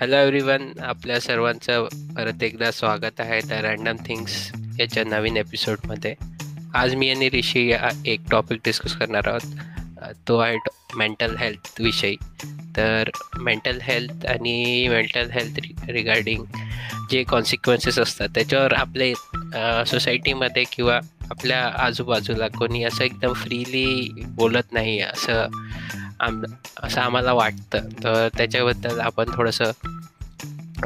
Hello everyone आपल्या सर्वांचं परत एकदा स्वागत आहे द रँडम थिंग्स याच्या नवीन एपिसोडमध्ये आज मी आणि ऋषी या एक टॉपिक डिस्कस करणार आहोत. तो आहे मेंटल हेल्थ विषयी. तर मेंटल हेल्थ आणि मेंटल हेल्थ रिगार्डिंग जे कॉन्सिक्वेन्सेस असतात त्याच्यावर आपले सोसायटीमध्ये किंवा आपल्या आजूबाजूला कोणी असं एकदम फ्रीली बोलत नाही असं आम असं आम्हाला वाटतं. तर त्याच्याबद्दल आपण थोडंसं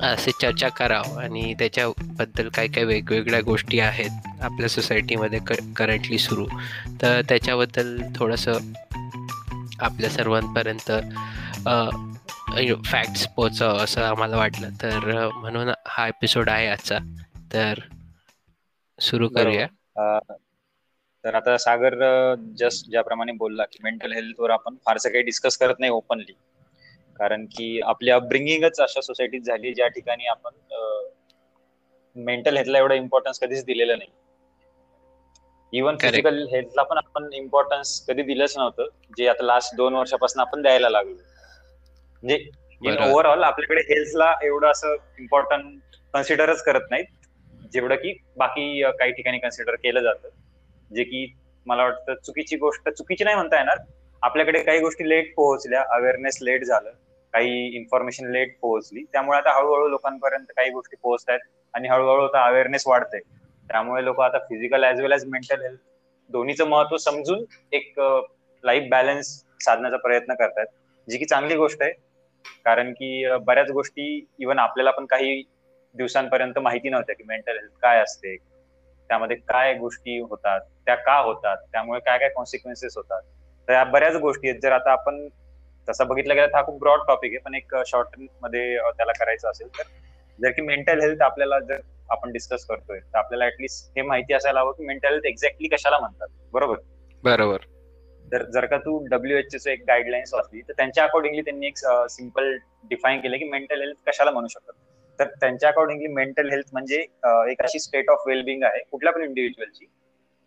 असे चर्चा करावं आणि त्याच्याबद्दल काय काय वेगवेगळ्या गोष्टी आहेत आपल्या सोसायटीमध्ये क करंटली सुरू. तर त्याच्याबद्दल थोडंसं आपल्या सर्वांपर्यंत फॅक्ट्स पोचावं असं आम्हाला वाटलं. तर म्हणून हा एपिसोड आहे आजचा. तर सुरू करूया. तर आता सागर जस्ट ज्याप्रमाणे बोलला की मेंटल हेल्थवर आपण फारसं काही डिस्कस करत नाही ओपनली कारण की आपली अपब्रिंगिंगच अशा सोसायटीत झाली ज्या ठिकाणी आपण मेंटल हेल्थला एवढा इम्पॉर्टन्स कधीच दिलेलं नाही. इव्हन फिजिकल हेल्थला पण आपण इम्पॉर्टन्स कधी दिलंच नव्हतं. जे आता लास्ट दोन वर्षापासून आपण द्यायला लागलो. म्हणजे ओव्हरऑल आपल्याकडे हेल्थला एवढं असं इम्पॉर्टंट कन्सिडरच करत नाहीत. जेवढं की बाकी काही ठिकाणी कन्सिडर केलं जातं. जे की मला वाटतं चुकीची गोष्ट चुकीची नाही म्हणता येणार. आपल्याकडे काही गोष्टी लेट पोहोचल्या. अवेअरनेस लेट झालं. काही इन्फॉर्मेशन लेट पोहोचली. त्यामुळे आता हळूहळू लोकांपर्यंत काही गोष्टी पोहोचत आहेत आणि हळूहळू आता अवेअरनेस वाढते त्यामुळे लोक आता physical as well as mental health दोन्हीचं महत्त्व समजून एक लाईफ बॅलन्स साधण्याचा प्रयत्न करतात जी की चांगली गोष्ट आहे. कारण की बऱ्याच गोष्टी इव्हन आपल्याला पण काही दिवसांपर्यंत माहिती नव्हत्या की मेंटल हेल्थ काय असते त्यामध्ये काय गोष्टी होतात त्या का होतात त्यामुळे काय काय कॉन्सिक्वेन्सेस होतात. तर या बऱ्याच गोष्टी आहेत. जर आता आपण तसं बघितलं गेलं तर हा खूप ब्रॉड टॉपिक आहे. पण एक शॉर्टमध्ये त्याला करायचं असेल तर जर की मेंटल हेल्थ आपल्याला जर आपण डिस्कस करतोय तर आपल्याला ऍटलीस्ट हे माहिती असायला हवं की मेंटल हेल्थ एक्झॅक्टली कशाला म्हणतात. बरोबर? बरोबर. तर जर का तू डब्ल्यू एच एक गाईडलाईन्स वाचली तर त्यांच्या अकॉर्डिंगली त्यांनी एक सिंपल डिफाईन केलं की मेंटल हेल्थ कशाला म्हणू शकतात तर त्यांच्या अकॉर्डिंगली मेंटल हेल्थ म्हणजे एक अशी स्टेट ऑफ वेलबिंग आहे कुठल्या पण इंडिव्हिज्युअलची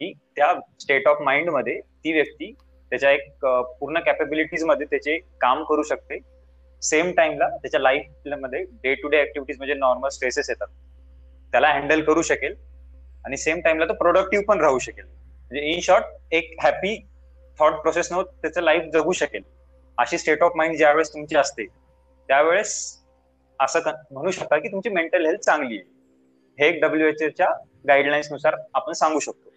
की त्या स्टेट ऑफ माइंडमध्ये ती व्यक्ती त्याच्या एक पूर्ण कॅपेबिलिटीजमध्ये त्याचे काम करू शकते. सेम टाइमला त्याच्या लाईफमध्ये डे टू डे ऍक्टिव्हिटीज म्हणजे नॉर्मल स्ट्रेसेस येतात. त्याला हँडल करू शकेल आणि सेम टाइमला तो प्रोडक्टिव्ह पण राहू शकेल. म्हणजे इन शॉर्ट एक हॅपी थॉट प्रोसेस न त्याचं लाईफ जगू शकेल. अशी स्टेट ऑफ माइंड ज्यावेळेस तुमची असते त्यावेळेस असं म्हणू शकता की तुमची मेंटल हेल्थ चांगली आहे. हे एक डब्ल्यू एच एच्या गाईडलाईन्सनुसार आपण सांगू शकतो.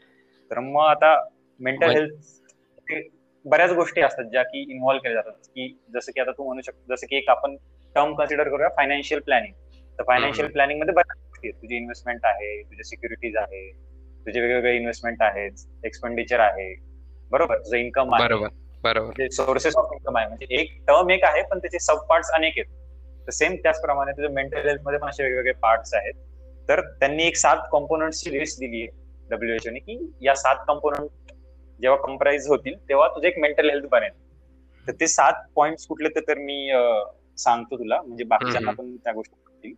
तर मग आता मेंटल हेल्थ बऱ्याच गोष्टी असतात ज्या की इन्व्हॉल्व्ह केल्या जातात. की जसं की आता तू म्हणू शकतो जसं की एक आपण टर्म कन्सिडर करूया फायनान्शियल प्लॅनिंग तर फायनान्शियल प्लॅनिंगमध्ये बऱ्याच गोष्टी आहेत. तुझी इन्व्हेस्टमेंट आहे तुझे सिक्युरिटीज आहे तुझे वेगवेगळे इन्व्हेस्टमेंट आहेत एक्सपेंडिचर आहे. बरोबर? तुझं इन्कम आहे. सोर्सेस ऑफ इन्कम आहे. म्हणजे एक टर्म एक आहे पण त्याचे सब पार्ट्स अनेक आहेत. तर सेम त्याचप्रमाणे तुझं मेंटल हेल्थमध्ये पण असे वेगवेगळे पार्ट्स आहेत. तर त्यांनी एक सात कॉम्पोनंटची लिस्ट दिली आहे डब्ल्यूएचओ ने की या सात कॉम्पोनंट जेव्हा कम्प्राइज होतील तेव्हा तुझं एक मेंटल हेल्थ बनेल. तर ते सात पॉइंट कुठले तर मी सांगतो तुला. म्हणजे बाकीच्यांना पण त्या गोष्टी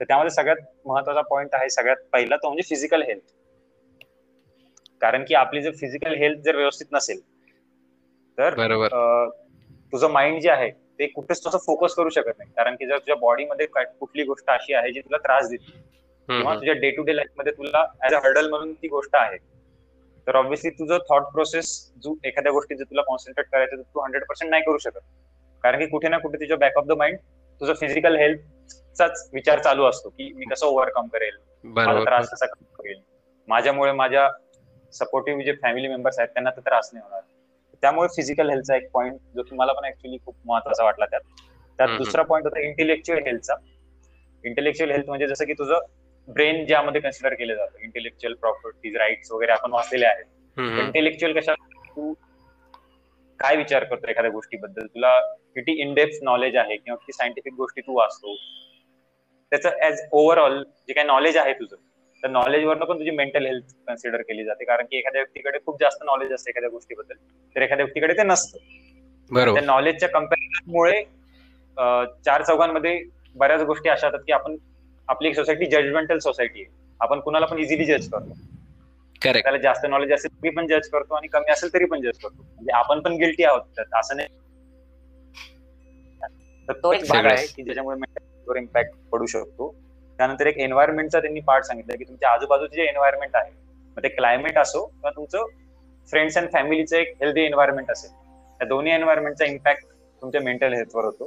तर त्यामध्ये सगळ्यात महत्त्वाचा पॉइंट आहे सगळ्यात पहिला तो म्हणजे फिजिकल हेल्थ कारण की आपली जर फिजिकल हेल्थ जर व्यवस्थित नसेल तर तुझं माइंड जे आहे ते कुठेच तसं फोकस करू शकत नाही. कारण की जर तुझ्या बॉडीमध्ये कुठली गोष्ट अशी आहे जी तुला त्रास देते. किंवा तुझ्या डे टू डे लाईफमध्ये तुला ऍज अ हर्डल म्हणून ती गोष्ट आहे. तर ऑब्व्हियसली तुझं थॉट प्रोसेस जो एखाद्या गोष्टी जर तुला कॉन्सन्ट्रेट करायचं तर तू हंड्रेड पर्सेंट नाही करू शकत. कारण की कुठे ना कुठे तुझ्या बॅक ऑफ द माइंड तुझं फिजिकल हेल्थचाच विचार चालू असतो की मी कसं ओव्हरकम करेल माझा त्रास कसा कमी करेल माझ्यामुळे माझ्या सपोर्टिव्ह जे फॅमिली मेंबर्स आहेत त्यांना तर त्रास नाही होणार. त्यामुळे फिजिकल हेल्थचा एक पॉईंट जो की मला पण ऍक्च्युली खूप महत्त्वाचा वाटला त्यात. त्यात दुसरा पॉईंट होता इंटेलेक्च्युअल हेल्थचा इंटेलेक्च्युअल हेल्थ म्हणजे जसं की तुझं ब्रेन ज्यामध्ये कन्सिडर केलं जातं. इंटेलेक्च्युअल प्रॉपर्टीज राईट्स वगैरे आपण वाचलेले आहेत. इंटेलेक्च्युअल कशा तू काय विचार करतो एखाद्या गोष्टीबद्दल? तुला किती इनडेप्थ नॉलेज आहे किंवा किती सायंटिफिक गोष्टी तू वाचतो? त्याचं ऍज ओव्हरऑल जे काही नॉलेज आहे तुझं तर नॉलेजवरनं पण तुझी मेंटल हेल्थ कन्सिडर केली जाते. कारण की एखाद्या व्यक्तीकडे खूप जास्त नॉलेज असते एखाद्या गोष्टीबद्दल. तर एखाद्या व्यक्तीकडे ते नसतं. त्या नॉलेजच्या कम्पॅरिझनमुळे चार चौघांमध्ये बऱ्याच गोष्टी अशा होतात की आपण आपली सोसायटी जजमेंटल सोसायटी आहे. आपण कुणाला पण इझिली जज करतो. त्याला जास्त नॉलेज असेल तरी पण जज करतो आणि कमी असेल तरी पण जज करतो. म्हणजे आपण पण गिल्टी आहोत. असं नाही. तर तो एक भाग आहे की ज्याच्यामुळे इम्पॅक्ट पडू शकतो. त्यानंतर एक एन्व्हायरमेंटचा त्यांनी पार्ट सांगितलं की तुमच्या आजूबाजूचे जे एन्व्हायरमेंट आहे मग ते क्लायमेट असो किंवा तुमचं फ्रेंड्स अँड फॅमिलीचं एक हेल्दी एन्व्हायरमेंट असेल. त्या दोन्ही एन्व्हायरमेंटचा इम्पॅक्ट तुमच्या मेंटल हेल्थवर होतो.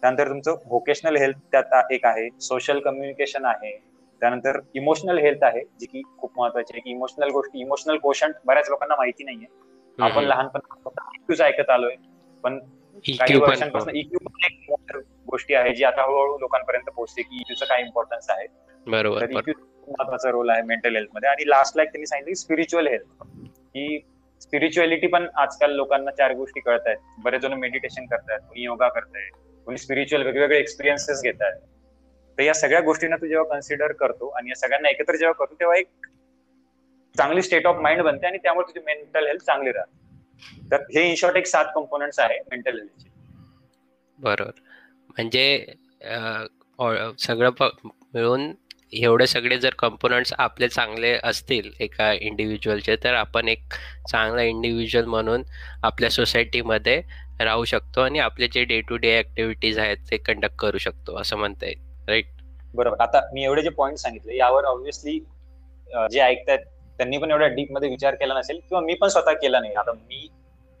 त्यानंतर तुमचं व्होकेशनल हेल्थ त्यात एक आहे सोशल कम्युनिकेशन आहे. त्यानंतर इमोशनल हेल्थ आहे जी की खूप महत्वाची आहे. की इमोशनल गोष्टी इमोशनल क्वेश्चन बऱ्याच लोकांना माहिती नाहीये. आपण लहानपणी ऐकत आलोय. पण काही e वर्षांपासून इक्यू e एक गोष्टी आहे जी आता हळूहळू लोकांपर्यंत पोहोचते की इक्यूचा काय इम्पॉर्टन्स आहे. बरोबर e महत्त्वाचा रोल आहे मेंटल हेल्थमध्ये. आणि लास्ट लाईक त्यांनी सांगितलं स्पिरिच्युअल हेल्थ की स्पिरिच्युअलिटी पण आजकाल लोकांना चार गोष्टी कळत आहेत बरेच जण मेडिटेशन करतायत कोणी योगा करताय कोणी स्पिरिच्युअल वेगवेगळे एक्सपिरियन्सेस घेत आहेत तर या सगळ्या गोष्टींना तू जेव्हा कन्सिडर करतो आणि या सगळ्यांना एकत्र जेव्हा करतो तेव्हा एक चांगली स्टेट ऑफ माइंड बनते आणि त्यामुळे तुझी मेंटल हेल्थ चांगली राहते. तर हे इन शॉर्ट एक सात कंपोनंट्स आहे मेंटल हेल्थचे बरोबर. म्हणजे सगळं मिळून एवढे सगळे जर कंपोनंट्स आपले चांगले असतील एका इंडिव्हिज्युअलचे तर आपण एक चांगला इंडिव्हिज्युअल म्हणून आपल्या सोसायटीमध्ये राहू शकतो आणि आपले जे डे टू डे ऍक्टिव्हिटीज आहेत ते कंडक्ट करू शकतो असं म्हणता येईल. राईट बरोबर. आता मी एवढे जे पॉईंट सांगितले यावर ऑब्व्हियसली जे ऐकतायत त्यांनी पण एवढ्या डीपमध्ये विचार केला नसेल किंवा मी पण स्वतः केला नाही. आता मी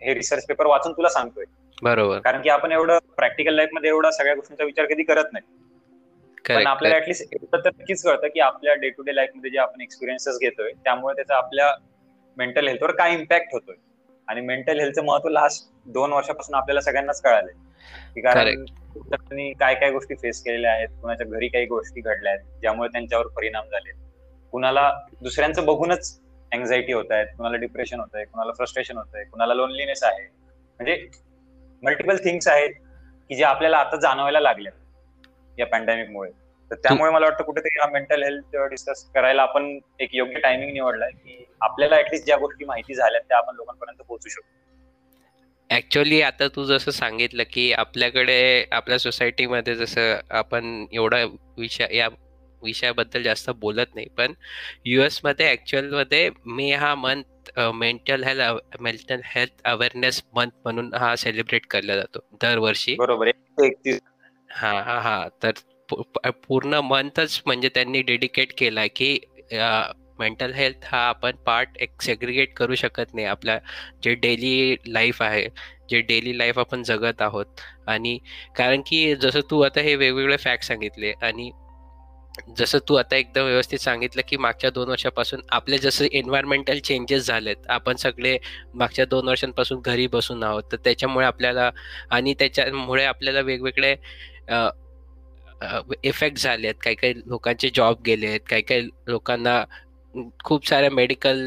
हे रिसर्च पेपर वाचून तुला सांगतोय. बरोबर. कारण की आपण एवढं प्रॅक्टिकल लाईफमध्ये एवढा सगळ्या गोष्टींचा विचार कधी करत नाही. पण आपल्याला ऍटलीस्ट एवढं तर नक्कीच कळतं की आपल्या डे टू डे लाईफमध्ये जे आपण एक्सपिरियन्सेस घेतोय त्यामुळे त्याचा आपल्या मेंटल हेल्थवर काय इम्पॅक्ट होतोय. आणि मेंटल हेल्थचं महत्त्व लास्ट दोन वर्षापासून आपल्याला सगळ्यांनाच कळालंय. की कारण काय काय गोष्टी फेस केलेल्या आहेत कुणाच्या घरी काही गोष्टी घडल्या आहेत ज्यामुळे त्यांच्यावर परिणाम झाले कुणाला दुसऱ्यांचं बघूनच अँझायटी होत आहेत कुणाला डिप्रेशन होत आहे कुणाला फ्रस्ट्रेशन होत आहे कुणाला लोनलीनेस आहे. म्हणजे मल्टिपल थिंग्स आहेत की जे आपल्याला आता जाणवायला लागले या पॅन्डेमिकमुळे तर त्यामुळे मला वाटतं कुठेतरी हा मेंटल हेल्थ डिस्कस करायला आपण एक योग्य टायमिंग निवडलाय की आपल्याला ऍटलीस्ट ज्या गोष्टी माहिती झाल्या त्या आपण लोकांपर्यंत पोहोचू शकतो ऍक्च्युअली आता तू जसं सांगितलं की आपल्याकडे आपल्या सोसायटीमध्ये जसं आपण एवढा विषय या विषयाबद्दल जास्त बोलत नाही. पण युएसमध्ये ऍक्च्युअलमध्ये मे हा month mental health mental health awareness month म्हणून हा सेलिब्रेट केला जातो. दरवर्षी. बरोबर हा हा हा. तर पूर्ण मंथच म्हणजे त्यांनी डेडिकेट केला की मेंटल हेल्थ हा आपण पार्ट एक सेग्रिगेट करू शकत नाही. आपल्या जे डेली लाईफ आहे जे डेली लाईफ आपण जगत आहोत. आणि कारण की जसं तू आता हे वेगवेगळे फॅक्ट सांगितले आणि जसं तू आता एकदम व्यवस्थित सांगितलं की मागच्या दोन वर्षापासून आपले जसं एन्व्हायरमेंटल चेंजेस झालेत आपण सगळे मागच्या दोन वर्षांपासून घरी बसून आहोत तर त्याच्यामुळे आपल्याला आणि त्याच्यामुळे आपल्याला वेगवेगळे इफेक्ट झाले आहेत काही काही लोकांचे जॉब गेले आहेत काही काही लोकांना खूप साऱ्या मेडिकल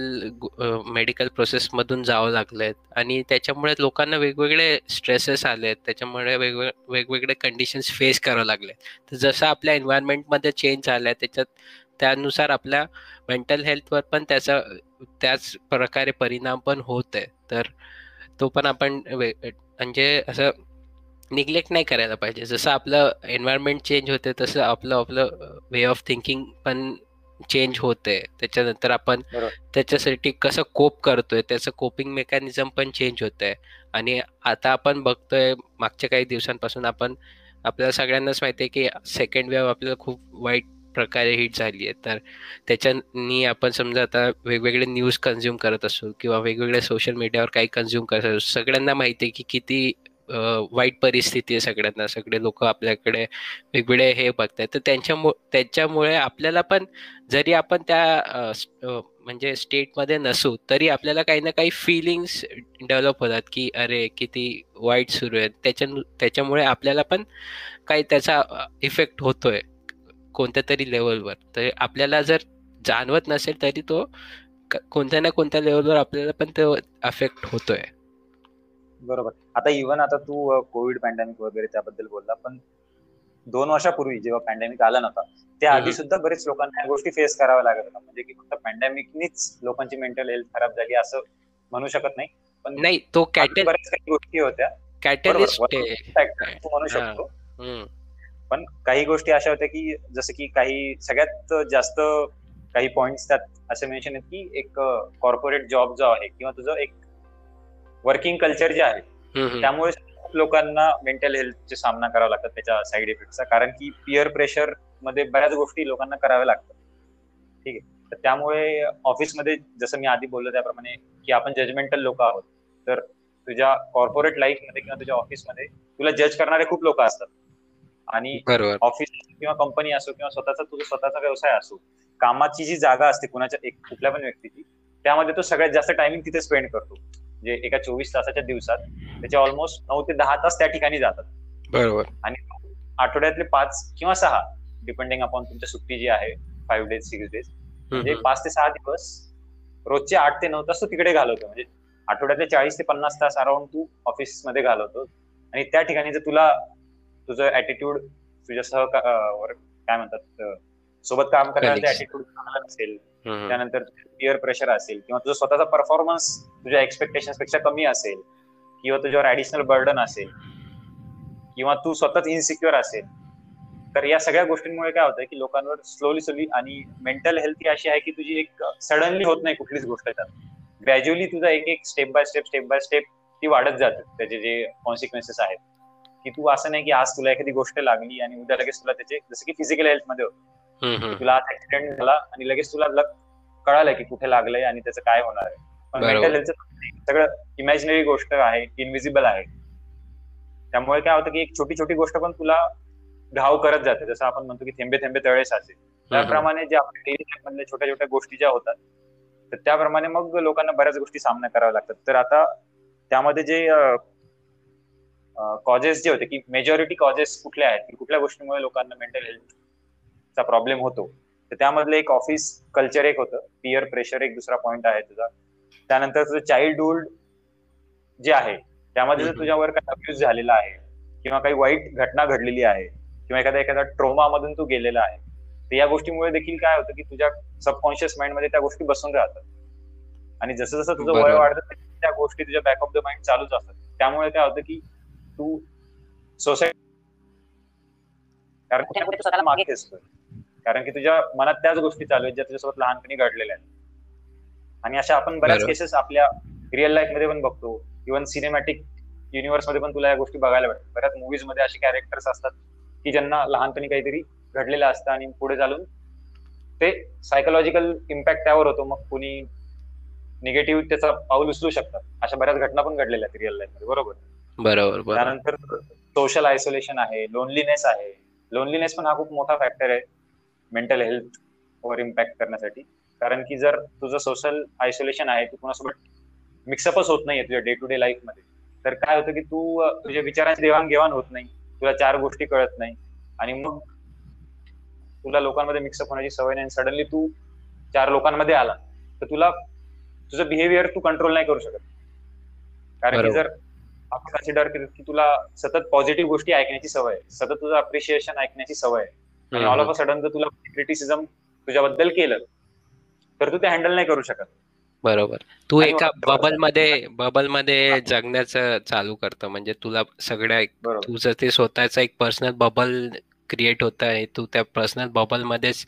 मेडिकल प्रोसेसमधून जावं लागलेत आणि त्याच्यामुळे लोकांना वेगवेगळे स्ट्रेसेस आलेत. त्याच्यामुळे वेगवेगळे वेगवेगळे कंडिशन्स फेस करावं लागले तर जसं आपल्या एन्व्हायरमेंटमध्ये चेंज आलाय त्याच्यात त्यानुसार आपल्या मेंटल हेल्थवर पण त्याचा त्याच प्रकारे परिणाम पण होत आहे. तर तो पण आपण म्हणजे असं निग्लेक्ट नाही करायला पाहिजे. जसं आपलं एन्व्हायरमेंट चेंज होते तसं आपलं आपलं वे ऑफ थिंकिंग पण चेंज होते त्याच्यानंतर आपण त्याच्यासाठी कसं कोप करतोय त्याचं कोपिंग मेकॅनिझम पण चेंज होत आहे आणि आता आपण बघतोय मागच्या काही दिवसांपासून आपण आपल्याला सगळ्यांनाच माहिती आहे की सेकंड वेव्ह आपल्याला खूप वाईट प्रकारे हिट झाली आहे. तर त्याच्यानी आपण समजा आता वेगवेगळे न्यूज कन्झ्युम करत असू किंवा वेगवेगळे सोशल मीडियावर काही कन्झ्युम करत असू सगळ्यांना माहिती आहे की किती वाईट परिस्थिती आहे सगळ्यांना. सगळे लोक आपल्याकडे वेगवेगळे हे बघतात तर त्यांच्यामुळे त्याच्यामुळे आपल्याला पण जरी आपण त्या म्हणजे स्टेटमध्ये नसू तरी आपल्याला काही ना काही फिलिंग्स डेव्हलप होतात की अरे किती वाईट सुरू आहे. त्याच्या त्याच्यामुळे आपल्याला पण काही त्याचा इफेक्ट होतोय कोणत्या तरी लेवलवर तर आपल्याला जर जाणवत नसेल तरी तो कोणत्या ना कोणत्या लेवलवर आपल्याला पण तो अफेक्ट होतोय. बरोबर. आता इव्हन आता तू कोविड पॅन्डेमिक वगैरे त्याबद्दल बोलला पण दोन वर्षापूर्वी जेव्हा पॅन्डेमिक आला नव्हता त्या आधी सुद्धा बरेच लोकांना गोष्टी फेस कराव्या लागत होत्या. म्हणजे की फक्त पॅन्डेमिकनीच लोकांची मेंटल हेल्थ खराब झाली असं म्हणू शकत नाही. पण नाही तो बऱ्याच काही गोष्टी होत्या. म्हणू शकतो. पण काही गोष्टी अशा होत्या की जसं की काही सगळ्यात जास्त काही पॉइंट त्यात असे मेन्शन आहेत की एक कॉर्पोरेट जॉब जो आहे किंवा तुझं एक वर्किंग कल्चर जे आहे त्यामुळे लोकांना मेंटल हेल्थचे सामना करावा लागतात त्याच्या साईड इफेक्टचा कारण की पिअर प्रेशरमध्ये बऱ्याच गोष्टी लोकांना कराव्या लागतात. ठीक आहे? तर त्यामुळे ऑफिसमध्ये जसं मी आधी बोललो त्याप्रमाणे की आपण जजमेंटल लोक आहोत. तर तुझ्या कॉर्पोरेट लाईफमध्ये किंवा तुझ्या ऑफिसमध्ये तुला जज करणारे खूप लोक असतात. आणि ऑफिस किंवा कंपनी असो किंवा स्वतःचा तुझा स्वतःचा व्यवसाय असो कामाची जी जागा असते कुणाच्या एक कुठल्या पण व्यक्तीची त्यामध्ये तो सगळ्यात जास्त टायमिंग तिथे स्पेंड करतो. म्हणजे एका चोवीस तासाच्या दिवसात त्याचे ऑलमोस्ट नऊ ते दहा तास त्या ठिकाणी जातात. बरोबर. आणि आठवड्यातले पाच किंवा सहा डिपेंडिंग अपॉन तुमच्या सुट्टी जी आहे फाईव्ह डेज सिक्स डेज म्हणजे पाच ते सहा दिवस रोजचे आठ ते नऊ तास तू तिकडे घालवतो. म्हणजे आठवड्यातले चाळीस ते पन्नास तास अराउंड तू ऑफिसमध्ये घालवतो. आणि त्या ठिकाणी जर तुला तुझं ऍटिट्यूड तुझ्या सह काय म्हणतात सोबत काम करण्याचा ऍटिट्यूड चांगला नसेल त्यानंतर पिअर प्रेशर असेल किंवा तुझा स्वतःचा परफॉर्मन्स तुझ्या एक्सपेक्टेशनपेक्षा कमी असेल किंवा तुझ्यावर ऍडिशनल बर्डन असेल किंवा तू स्वतःच इनसिक्युअर असेल तर या सगळ्या गोष्टींमुळे काय होतं की लोकांवर स्लोली स्लोली आणि मेंटल हेल्थ ही अशी आहे की तुझी एक सडनली होत नाही कुठलीच गोष्ट त्यात ग्रॅज्युअली तुझा एक एक step by step step by step ती वाढत जाते त्याचे जे कॉन्सिक्वेन्सेस आहेत. की तू असं नाही की आज तुला एखादी गोष्ट लागली आणि उद्या लगेच तुला त्याचे जसं की फिजिकल हेल्थमध्ये तुला आज ऍक्सिडेंट झाला आणि लगेच तुला कळालं की कुठे लागलंय आणि त्याचं काय होणार आहे. पण मेंटल हेल्थ सगळं इमॅजिनरी गोष्ट आहे इनविजिबल आहे. त्यामुळे काय होतं की एक छोटी छोटी गोष्ट पण तुला घाव करत जाते. जसं आपण म्हणतो की थेंबे थेंबे तळे साचे. त्याप्रमाणे जे आपल्या डेली लाईफ मधल्या छोट्या छोट्या गोष्टी ज्या होतात तर त्याप्रमाणे मग लोकांना बऱ्याच गोष्टी सामना कराव्या लागतात. तर आता त्यामध्ये जे कॉजेस जे होते की मेजॉरिटी कॉजेस कुठल्या आहेत की कुठल्या गोष्टीमुळे लोकांना मेंटल हेल्थचा प्रॉब्लेम होतो. तर त्यामधलं एक ऑफिस कल्चर एक होतं. पिअर प्रेशर एक दुसरा पॉइंट आहे तुझा. त्यानंतर तुझं चाइल्डहुड जे आहे त्यामध्ये जर तुझ्यावर काही अब्युज झालेला आहे किंवा काही वाईट घटना घडलेली आहे किंवा एखाद्या एखाद्या ट्रोमा मधून तू गेलेला आहे तर या गोष्टीमुळे देखील काय होतं की तुझ्या सबकॉन्शियस माइंडमध्ये त्या गोष्टी बसून राहतात. आणि जसं जसं तुझं वय वाढतं त्या गोष्टी तुझ्या बॅक ऑफ द माइंड चालूच असतात. त्यामुळे काय होतं की तू सोसायटी कारण स्वतःला मागे असतोय. कारण की तुझ्या मनात त्याच गोष्टी चालू आहेत ज्या तुझ्यासोबत लहानपणी घडलेल्या आहेत. आणि अशा आपण बऱ्याच केसेस आपल्या रिअल लाईफमध्ये पण बघतो. इव्हन सिनेमॅटिक युनिव्हर्समध्ये पण तुला या गोष्टी बघायला भेटतात. बऱ्याच मुव्हीजमध्ये असे कॅरेक्टर्स असतात की ज्यांना लहानपणी काहीतरी घडलेलं असतं आणि पुढे चालून ते सायकोलॉजिकल इम्पॅक्ट त्यावर होतो. मग कुणी निगेटिव्ह त्याचा पाऊल उचलू शकतात. अशा बऱ्याच घटना पण घडलेल्या आहेत रिअल लाईफमध्ये. बरोबर? बरोबर त्यानंतर सोशल आयसोलेशन आहे लोनलीनेस आहे. लोनलीनेस पण हा खूप मोठा फॅक्टर आहे. मेंटल हेल्थ वर इम्पॅक्ट करण्यासाठी. कारण की जर तुझं सोशल आयसोलेशन आहे तू कोणासोबत मिक्सअपच होत नाहीये तुझ्या डे टू डे लाईफमध्ये. तर काय होतं की तू तुझ्या विचारांची देवाणघेवाण होत नाही. तुला चार गोष्टी कळत नाही. आणि मग तुला लोकांमध्ये मिक्सअप होण्याची सवय नाही. सडनली तू चार लोकांमध्ये आला. तर तुला तुझं बिहेवियर तू कंट्रोल नाही करू शकत. कारण की जर आपण कन्सिडर केलं की तुला सतत पॉझिटिव्ह गोष्टी ऐकण्याची सवय सतत तुझं अप्रिशिएशन ऐकण्याची सवय आणि ऑल ऑफ अ सडन जर तुला क्रिटिसिझम तुझ्याबद्दल केलं तर तू ते हँडल नाही करू शकत. बरोबर. तू एका बबलमध्ये बबलमध्ये जगण्याचं चालू करतो. म्हणजे तुला सगळ्या तुझं ते स्वतःच एक पर्सनल बबल क्रिएट होत आहे तू त्या पर्सनल बबल मध्येच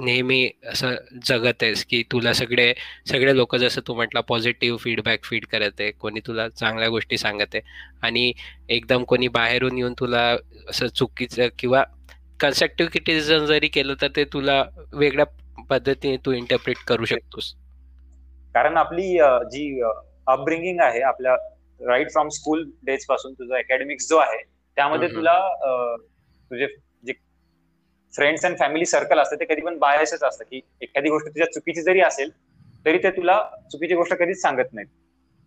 नेहमी असं जगत आहेस की तुला सगळे सगळे लोक जसं तू म्हटला पॉझिटिव्ह फीडबॅक फीड करत आहे. कोणी तुला चांगल्या गोष्टी सांगत आहे. आणि एकदम कोणी बाहेरून येऊन तुला असं चुकीचं किंवा कन्स्ट्रक्टिव्ह क्रिटिसिझम जरी केलं तर ते तुला वेगळ्या पद्धतीने तू इंटरप्रिट करू शकतोस. कारण आपली जी अपब्रिंगिंग आहे आपल्या राईट फ्रॉम स्कूल डेजपासून तुझा अकॅडमिक्स जो आहे त्यामध्ये तुला तुझे जे फ्रेंड्स अँड फॅमिली सर्कल असतं ते कधी पण बायसच असतं की एखादी गोष्ट तुझ्या चुकीची जरी असेल तरी ते तुला चुकीची गोष्ट कधीच सांगत नाहीत.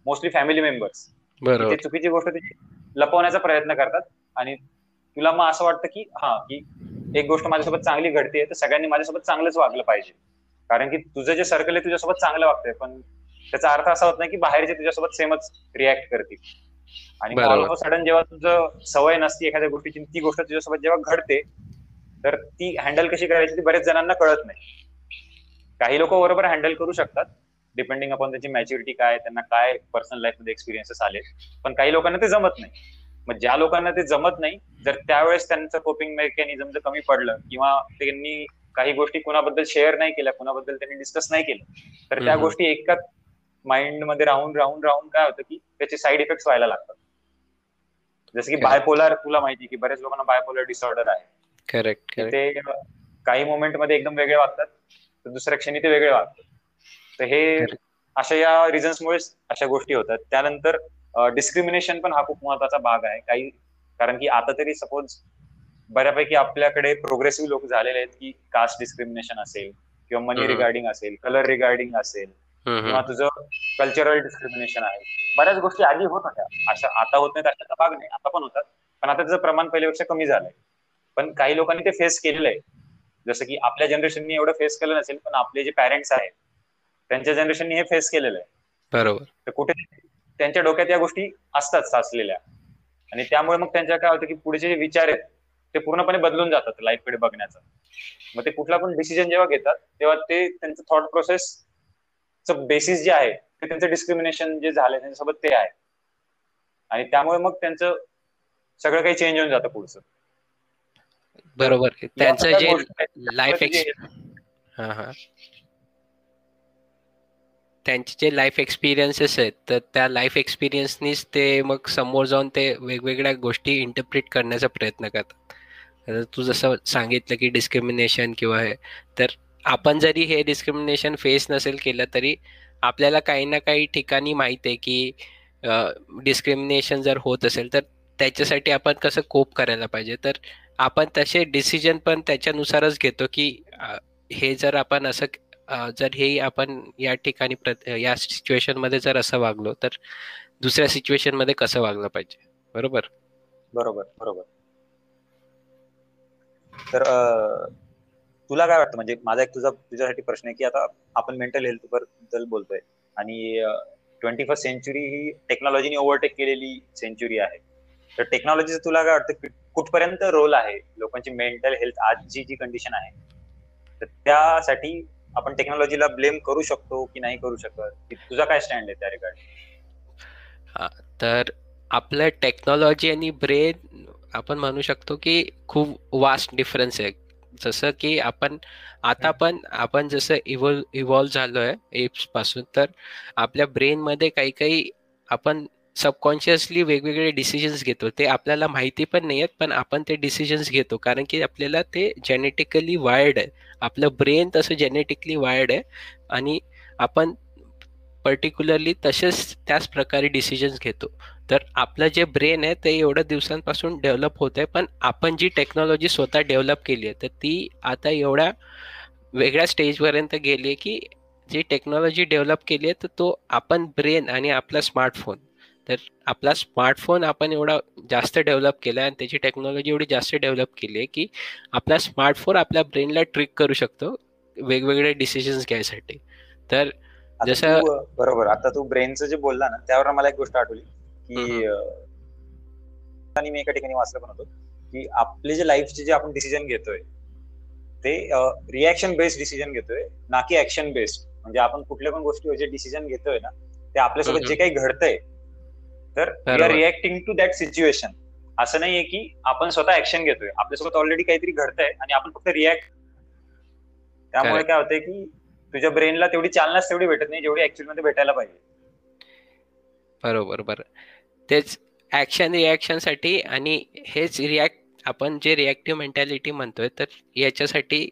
मोस्टली फॅमिली मेंबर्स ते चुकीची गोष्ट तुझी लपवण्याचा प्रयत्न करतात आणि तुला मग असं वाटतं की हा की एक गोष्ट माझ्यासोबत चांगली घडते तर सगळ्यांनी माझ्यासोबत चांगलंच वागलं पाहिजे. कारण की तुझं जे सर्कल आहे तुझ्यासोबत चांगलं वागतंय पण त्याचा अर्थ असा होत नाही की बाहेरचे तुझ्यासोबत सेमच रिॲक्ट करतील. आणि ऑल ऑफ सडन जेव्हा तुझं सवय नसती एखाद्या गोष्टीची ती गोष्ट तुझ्यासोबत जेव्हा घडते तर ती हँडल कशी करायची ती बरेच जणांना कळत नाही. काही लोक बरोबर हँडल करू शकतात डिपेंडिंग अपॉन त्याची मॅच्युरिटी काय त्यांना काय पर्सनल लाईफमध्ये एक्सपिरियन्सेस आले पण काही लोकांना ते जमत नाही. मग ज्या लोकांना ते जमत नाही जर त्यावेळेस त्यांचं कोपिंग मेकॅनिझम जर कमी पडलं किंवा त्यांनी काही गोष्टी कुणाबद्दल शेअर नाही केल्या कुणाबद्दल त्यांनी डिस्कस नाही केलं तर त्या गोष्टी एकाच माइंडमध्ये राहून राहून राहून काय होतं की त्याचे साईड इफेक्ट व्हायला लागतात. जसं की बायपोलर तुला माहिती की बऱ्याच लोकांना बायपोलर डिसऑर्डर आहे. करेक्ट ते काही मोमेंटमध्ये एकदम वेगळे वागतात तर दुसऱ्या क्षणी ते वेगळे वागतात. तर हे अशा या रिझन्समुळेच अशा गोष्टी होतात. त्यानंतर डिस्क्रिमिनेशन पण हा खूप महत्त्वाचा भाग आहे. काही कारण की आता तरी सपोज बऱ्यापैकी आपल्याकडे प्रोग्रेसिव्ह लोक झालेले आहेत की कास्ट डिस्क्रिमिनेशन असेल किंवा मनी रिगार्डिंग असेल कलर रिगार्डिंग असेल किंवा तुझं कल्चरल डिस्क्रिमिनेशन आहे. बऱ्याच गोष्टी आधी होत होत्या. अशा आता होत नाहीत अशाचा भाग नाही. आता पण होतात. पण आता त्याचं प्रमाण पहिल्यापेक्षा कमी झालंय. पण काही लोकांनी ते फेस केलेलं आहे जसं की आपल्या जनरेशननी एवढं फेस केलं नसेल पण आपले जे पॅरेंट्स आहेत त्यांच्या जनरेशननी हे फेस केलेलं आहे. बरोबर. तर कुठे त्यांच्या डोक्यात या गोष्टी असतात साचलेल्या. आणि त्यामुळे मग त्यांच्या काय होतं की पुढचे जे विचार आहेत ते पूर्णपणे बदलून जातात लाईफकडे बघण्याचं. मग ते कुठला पण डिसिजन जेव्हा घेतात तेव्हा ते त्यांचं थॉट प्रोसेस बेसिस जे आहे ते त्यांचं डिस्क्रिमिनेशन जे झालंय त्यांच्यासोबत ते आहे. आणि त्यामुळे मग त्यांचं सगळं काही चेंज होऊन जातं पुढचं. बरोबर. त्यांचं जे लाईफ त्यांचे जे लाईफ एक्सपिरियन्सेस आहेत तर त्या लाईफ एक्सपिरियन्सनीच ते मग समोर जाऊन ते वेगवेगळ्या गोष्टी इंटरप्रिट करण्याचा प्रयत्न करतात. तू जसं सांगितलं की डिस्क्रिमिनेशन किंवा हे तर आपण जरी हे डिस्क्रिमिनेशन फेस नसेल केलं तरी आपल्याला काही ना काही ठिकाणी माहीत आहे की डिस्क्रिमिनेशन जर होत असेल तर त्याच्यासाठी आपण कसं कोप करायला पाहिजे? तर आपण तसे डिसिजन पण त्याच्यानुसारच घेतो की हे जर आपण असं जर हे आपण या ठिकाणी या सिच्युएशनमध्ये जर असं वागलो तर दुसऱ्या सिच्युएशनमध्ये कसं वागलं पाहिजे? बरोबर? बरोबर बरोबर. तर तुला काय वाटतं? म्हणजे माझा एक तुझा तुझ्यासाठी प्रश्न आहे की आता आपण मेंटल हेल्थबद्दल बोलतोय. आणि ट्वेंटी फर्स्ट सेंचुरी ही टेक्नॉलॉजीने ओव्हरटेक केलेली सेंचुरी आहे. तर टेक्नॉलॉजीचं तुला काय वाटतं कुठपर्यंत रोल आहे? लोकांची मेंटल हेल्थ आजची जी कंडिशन आहे. तर त्यासाठी आपण टेक्नॉलॉजीला ब्लेम करू शकतो की नाही करू शकत? तुझा काय स्टँड आहे त्या रिगार्ड तर आपलं टेक्नॉलॉजी आणि ब्रेन आपण म्हणू शकतो की खूप वास्ट डिफरन्स आहे. जसं की आपण आता पण आपण जसं इव्हॉल्व इव्हॉल्व झालोय एप्सपासून तर आपल्या ब्रेन मध्ये काही काही आपण सबकॉन्शियसली वेगवेगळे डिसिजन्स घेतो. ते आपल्याला माहिती पण नाही आहेत पण आपण ते डिसिजन्स घेतो. कारण की आपल्याला ते जेनेटिकली वायर्ड आहे. आपलं ब्रेन तसं जेनेटिकली वायर्ड आहे आणि आपण पर्टिक्युलरली तसेच त्याच प्रकारे डिसिजन्स घेतो. तर आपलं जे ब्रेन आहे ते एवढ्या दिवसांपासून डेव्हलप होत आहे पण आपण जी टेक्नॉलॉजी स्वतः डेव्हलप केली आहे तर ती आता एवढ्या वेगळ्या स्टेजपर्यंत गेली आहे की जी टेक्नॉलॉजी डेव्हलप केली आहे तर तो आपण ब्रेन आणि आपला स्मार्टफोन तर आपला स्मार्टफोन आपण एवढा जास्त डेव्हलप केला आणि त्याची टेक्नॉलॉजी एवढी जास्त डेव्हलप केली आहे की आपला स्मार्टफोन आपल्या ब्रेनला ट्रिक करू शकतो वेगवेगळे डिसिजन्स घ्यायसाठी. तर जसं बरोबर. आता तू ब्रेनचं जे बोलला ना त्यावर मला एक गोष्ट आठवली की आणि मी एका ठिकाणी वाचलं पण होतो की आपले जे लाईफचे जे आपण डिसिजन घेतोय ते रिॲक्शन बेस्ड डिसिजन घेतोय ना की ऍक्शन बेस्ड म्हणजे आपण कुठल्या पण गोष्टी जे डिसिजन घेतोय ना ते आपल्यासोबत जे काही घडतंय तर we are reacting to that situation असं नाहीये की आपण स्वतः ऍक्शन घेतोय. आपल्यासोबत ऑलरेडी काहीतरी घडतंय आणि आपण फक्त रिॲक्ट त्यामुळे काय होतंय की तुझ्या ब्रेनला तेवढी चालनाच तेवढी भेटत नाही जेवढी ऍक्च्युअलमध्ये भेटायला पाहिजे. बरोबर बरं तेच ऍक्शन रिॲक्शनसाठी आणि हेच रिॲक्ट आपण जे रिॲक्टिव्ह मेंटॅलिटी म्हणतोय तर याच्यासाठी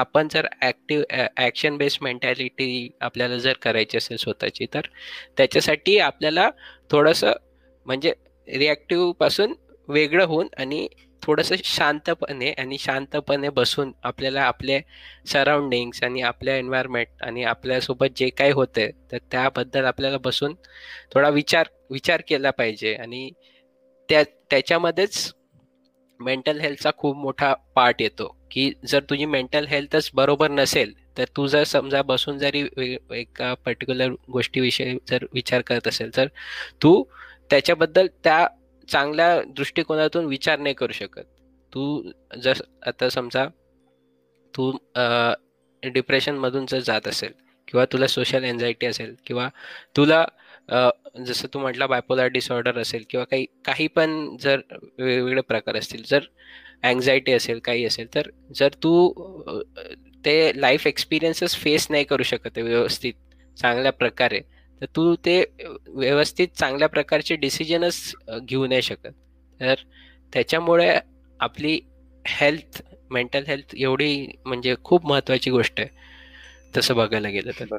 आपण जर ऍक्टिव्ह ॲक्शन बेस्ड मेंटॅलिटी आपल्याला जर करायची असेल स्वतःची तर त्याच्यासाठी आपल्याला थोडंसं म्हणजे रिॲक्टिव्हपासून वेगळं होऊन आणि थोडंसं शांतपणे आणि शांतपणे बसून आपल्याला आपले सराउंडिंग्स आणि आपल्या एन्व्हायरमेंट आणि आपल्यासोबत जे काही होते तर त्याबद्दल आपल्याला बसून थोडा विचार विचार केला पाहिजे आणि त्या त्याच्यामध्येच मेंटल हेल्थचा खूप मोठा पार्ट येतो. की जर तुझी मेंटल हेल्थच बरोबर नसेल तर तू जर समजा बसून जरी एका पर्टिक्युलर गोष्टीविषयी जर विचार करत असेल तर तू त्याच्याबद्दल त्या चांगल्या दृष्टिकोनातून विचार नाही करू शकत. तू जर आता समजा तू डिप्रेशनमधून जर जात असेल किंवा तुला सोशल एन्झायटी असेल किंवा तुला जसं तू म्हटला बायपोलर डिसऑर्डर असेल किंवा काही काही पण जर वेगवेगळे प्रकार असतील जर अँझायटी असेल काही असेल तर जर तू ते लाईफ एक्सपिरियन्सेस फेस नाही करू शकत व्यवस्थित चांगल्या प्रकारे तर तू ते व्यवस्थित चांगल्या प्रकारचे डिसिजनच घेऊ नाही शकत. तर त्याच्यामुळे आपली हेल्थ मेंटल हेल्थ एवढी म्हणजे खूप महत्त्वाची गोष्ट आहे तसं बघायला गेलं तर.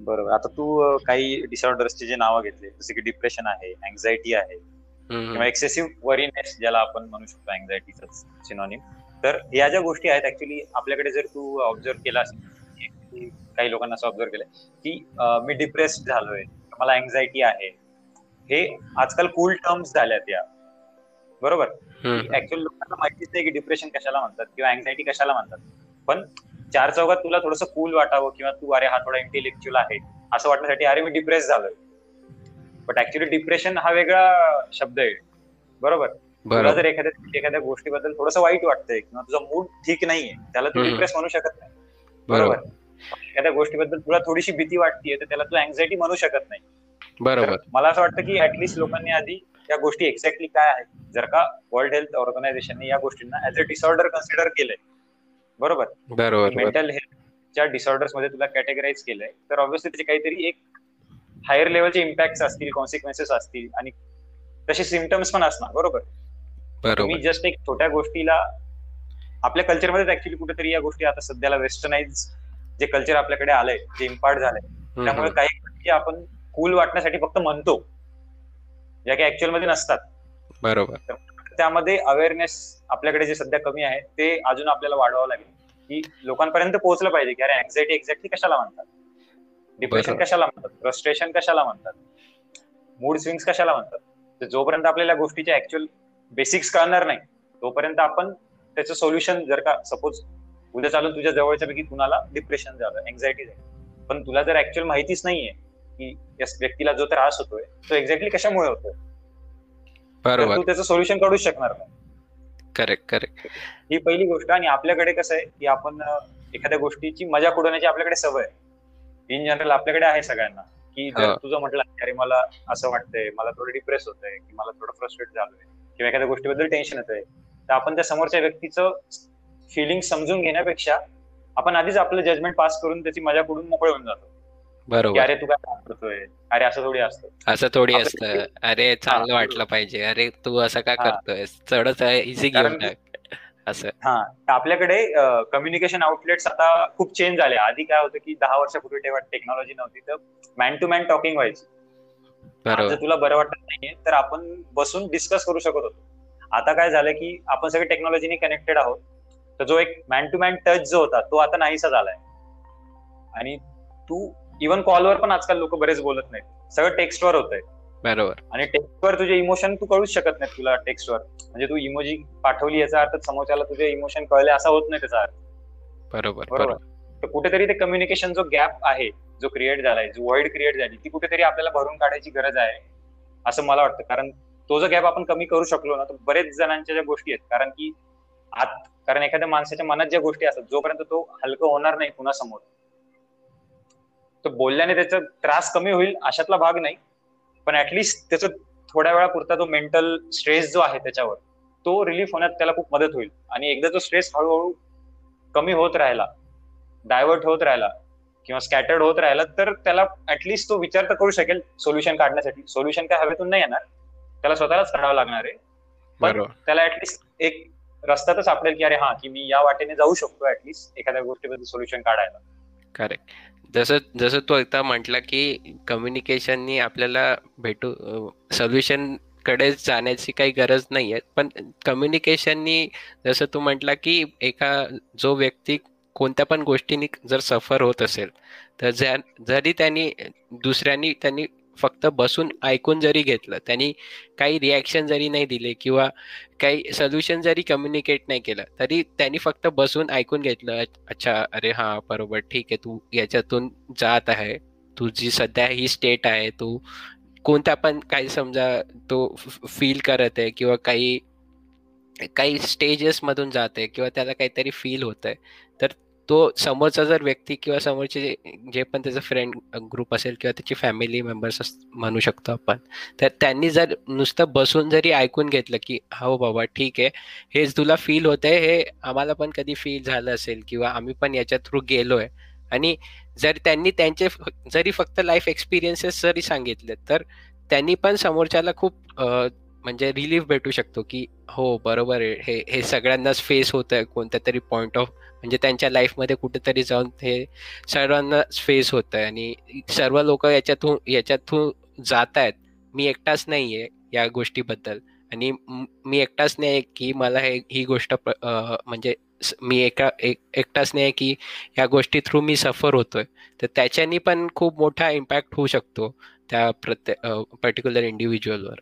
बरोबर. आता तू काही डिसऑर्डर्सचे जे नावं घेतले जसे की डिप्रेशन आहे अँझायटी आहे किंवा एक्सेसिव्ह वरीनेस ज्याला आपण म्हणू शकतो अँझायटीच सिनॉनिम तर या ज्या गोष्टी आहेत ऍक्च्युली आपल्याकडे जर तू ऑब्झर्व केला असेल काही लोकांना असं ऑब्झर्व केलंय की मी डिप्रेस्ड झालोय मला अँझायटी आहे. हे आजकाल कूल टर्म्स झाल्यात या. बरोबर? ऍक्च्युअली लोकांना माहितीच नाही की डिप्रेशन कशाला म्हणतात किंवा अँझायटी कशाला म्हणतात. पण चार चौकात तुला थोडस कूल वाटावं किंवा तू अरे हा थोडा इंटेलेक्च्युअल आहे. असं वाटण्यासाठी अरे मी डिप्रेस झालोय. बट ऍक्च्युली डिप्रेशन हा वेगळा शब्द आहे. बरोबर? तुला जर एखाद्या एखाद्या गोष्टीबद्दल थोडस वाईट वाटतंय किंवा तुझा मूड ठीक नाहीये त्याला तू डिप्रेस म्हणू शकत नाही. बरोबर. एखाद्या गोष्टीबद्दल तुला थोडीशी भीती वाटतीये तर त्याला तू अँझायटी म्हणू शकत नाही. बरोबर. मला असं वाटतं की ऍटलिस्ट लोकांनी आधी या गोष्टी एक्झॅक्टली काय आहेत? जर का वर्ल्ड हेल्थ ऑर्गनायझेशनने या गोष्टींना ऍज अ डिसऑर्डर कन्सिडर केलंय बरोबर. बरोबर मेंटल हेल्थच्या डिसऑर्डर्समध्ये तुला कॅटेगराईज केलंय. तर ऑब्व्हियसली त्याचे काहीतरी एक हायर लेवलचे इम्पॅक्ट असतील कॉन्सिक्वेन्सेस असतील आणि तसे सिमटम्स पण असणार बरोबर? मी जस्ट एक छोट्या गोष्टीला आपल्या कल्चरमध्ये ऍक्च्युली कुठेतरी या गोष्टी आता सध्याला वेस्टर्नाइज जे कल्चर आपल्याकडे आलंय जे इम्पार्ट झालंय त्यामुळे काही गोष्टी आपण कूल वाटण्यासाठी फक्त म्हणतो. ज्या काही ऍक्च्युअलमध्ये नसतात. बरोबर. त्यामध्ये अवेअरनेस आपल्याकडे जे सध्या कमी आहे ते अजून आपल्याला वाढवावं लागेल. की लोकांपर्यंत पोहोचलं पाहिजे की अरे अँझायटी एक्झॅक्टली कशाला म्हणतात? डिप्रेशन कशाला म्हणतात? फ्रस्ट्रेशन कशाला म्हणतात? मूड स्विंग्स कशाला म्हणतात? जोपर्यंत आपल्याला गोष्टीचे ऍक्च्युअल बेसिक्स कळणार नाही तोपर्यंत आपण त्याचं सोल्युशन जर का सपोज उद्या चालून तुझ्या जवळच्या पैकी कुणाला डिप्रेशन झालं एन्झायटी झाली पण तुला जर ऍक्च्युअल माहितीच नाहीये की या व्यक्तीला जो त्रास होतोय तो एक्झॅक्टली कशामुळे होतोय? बरोबर. तू त्याचं सोल्युशन काढूच शकणार नाही. करेक्ट करेक्ट ही पहिली गोष्ट. आणि आपल्याकडे कसं आहे की आपण एखाद्या गोष्टीची मजा उडवण्याची आपल्याकडे सवय इन जनरल आपल्याकडे आहे सगळ्यांना. की जर तुझं म्हटलं अरे मला असं वाटतंय मला थोडं डिप्रेस होतंय की मला थोडं फ्रस्ट्रेट झालोय किंवा एखाद्या गोष्टीबद्दल टेन्शन येतंय तर आपण त्या समोरच्या व्यक्तीचं फिलिंग समजून घेण्यापेक्षा आपण आधीच आपलं जजमेंट पास करून त्याची मजा उडून मोकळे होऊन जातो. बरोबर. अरे तू काय करतोय अरे असं थोडी असतं. असं थोडी असतं. अरे चांगलं वाटलं पाहिजे. अरे तू असं का करतोय? चढच इझी घेऊन टाक. असं. हा आपल्याकडे कम्युनिकेशन आउटलेट्स आता खूप चेंज झाले. आधी काय होतं की दहा वर्षापूर्वी तेव्हा टेक्नॉलॉजी नव्हती तर मॅन टू मॅन टॉकिंग व्हायची. जर तुला बरं वाटत नाहीये तर आपण बसून डिस्कस करू शकत होतो. आता काय झालं की आपण सगळे टेक्नॉलॉजीने कनेक्टेड आहोत. तर जो एक मॅन टू मॅन टच जो होता तो आता नाहीसा झालाय. आणि तू इव्हन कॉलवर पण आजकाल लोक बरेच बोलत नाहीत. सगळं टेक्स्टवर होत आहे बरोबर. आणि टेक्स्टवर तुझे इमोशन तू कळूच शकत नाही तुला टेक्स्टवर. म्हणजे तू इमोजी पाठवली याचा अर्थ समोरच्याला तुझे इमोशन कळले असा होत नाही त्याचा अर्थ. बरोबर बरोबर. तर कुठेतरी ते कम्युनिकेशन जो गॅप आहे जो क्रिएट झालाय जो वर्ल्ड क्रिएट झाली ती कुठेतरी आपल्याला भरून काढायची गरज आहे असं मला वाटतं. कारण तो जो गॅप आपण कमी करू शकलो ना तर बरेच जणांच्या ज्या गोष्टी आहेत कारण की आत कारण एखाद्या माणसाच्या मनात ज्या गोष्टी असतात जोपर्यंत तो हलकं होणार नाही कुणासमोर तर बोलल्याने त्याचा त्रास कमी होईल अशातला भाग नाही. पण ऍटलिस्ट त्याचं थोड्या वेळापुरता तो मेंटल स्ट्रेस जो आहे त्याच्यावर तो रिलीफ होण्यात त्याला खूप मदत होईल. आणि एकदा तो स्ट्रेस हळूहळू कमी होत राहिला डायव्हर्ट होत राहिला किंवा स्कॅटर्ड होत राहिला तर त्याला ऍटलिस्ट तो विचार तर करू शकेल सोल्युशन काढण्यासाठी. सोल्युशन काय हवेतून नाही येणार. त्याला स्वतःलाच काढावं लागणार आहे. पण त्याला ऍटलिस्ट एक रस्ता तर सापडेल की अरे हा की मी या वाटेने जाऊ शकतो ऍटलिस्ट एखाद्या गोष्टीबद्दल सोल्युशन काढायला. करेक्ट जसं जसं तू एकदा म्हटला की कम्युनिकेशननी आपल्याला भेटू सोल्युशनकडे जाण्याची काही गरज नाही आहे पण कम्युनिकेशननी जसं तू म्हटला की एका जो व्यक्ती कोणत्या पण गोष्टीनी जर सफर होत असेल तर जरी त्यांनी दुसऱ्यांनी त्यांनी फक्त बसून ऐकून जरी घेतलं त्यांनी काही रिॲक्शन जरी नाही दिले किंवा काही सोल्युशन जरी कम्युनिकेट नाही केलं तरी त्यांनी फक्त बसून ऐकून घेतलं अच्छा अरे हां बरोबर ठीक आहे तू याच्यातून जात आहे तुझी सध्या ही स्टेट आहे तू कोणत्या पण काही समजा तो फील करत आहे किंवा काही काही स्टेजेसमधून जात आहे किंवा त्याला काहीतरी फील होत आहे तर तो समोरचा जर व्यक्ती किंवा समोरचे जे पण त्याचा फ्रेंड ग्रुप असेल किंवा त्याची फॅमिली मेंबर्स म्हणू शकतो आपण तर त्यांनी जर नुसतं बसून जरी ऐकून घेतलं की हो बाबा ठीक आहे. हेच तुला फील होत आहे हे आम्हाला पण कधी फील झालं असेल किंवा आम्ही पण याच्या थ्रू गेलोय. आणि जर त्यांनी त्यांचे जरी फक्त लाईफ एक्सपिरियन्सेस जरी सांगितले तर त्यांनी पण समोरच्याला खूप म्हणजे रिलीफ भेटू शकतो की हो बरोबर आहे. हे हे सगळ्यांनाच फेस होत आहे कोणत्या तरी पॉईंट ऑफ म्हणजे त्यांच्या लाईफमध्ये कुठेतरी जाऊन हे सर्वांनाच फेस होत आहे आणि सर्व लोक याच्यातून याच्यातून जात आहेत मी एकटाच नाही आहे या गोष्टीबद्दल. आणि मी एकटाच नाही की मला हे ही गोष्ट म्हणजे मी एका एक एकटाच नाही की या गोष्टी थ्रू मी सफर होतोय. तर त्याच्यानी पण खूप मोठा इम्पॅक्ट होऊ शकतो त्या प्रत्येक पर्टिक्युलर इंडिव्हिज्युअलवर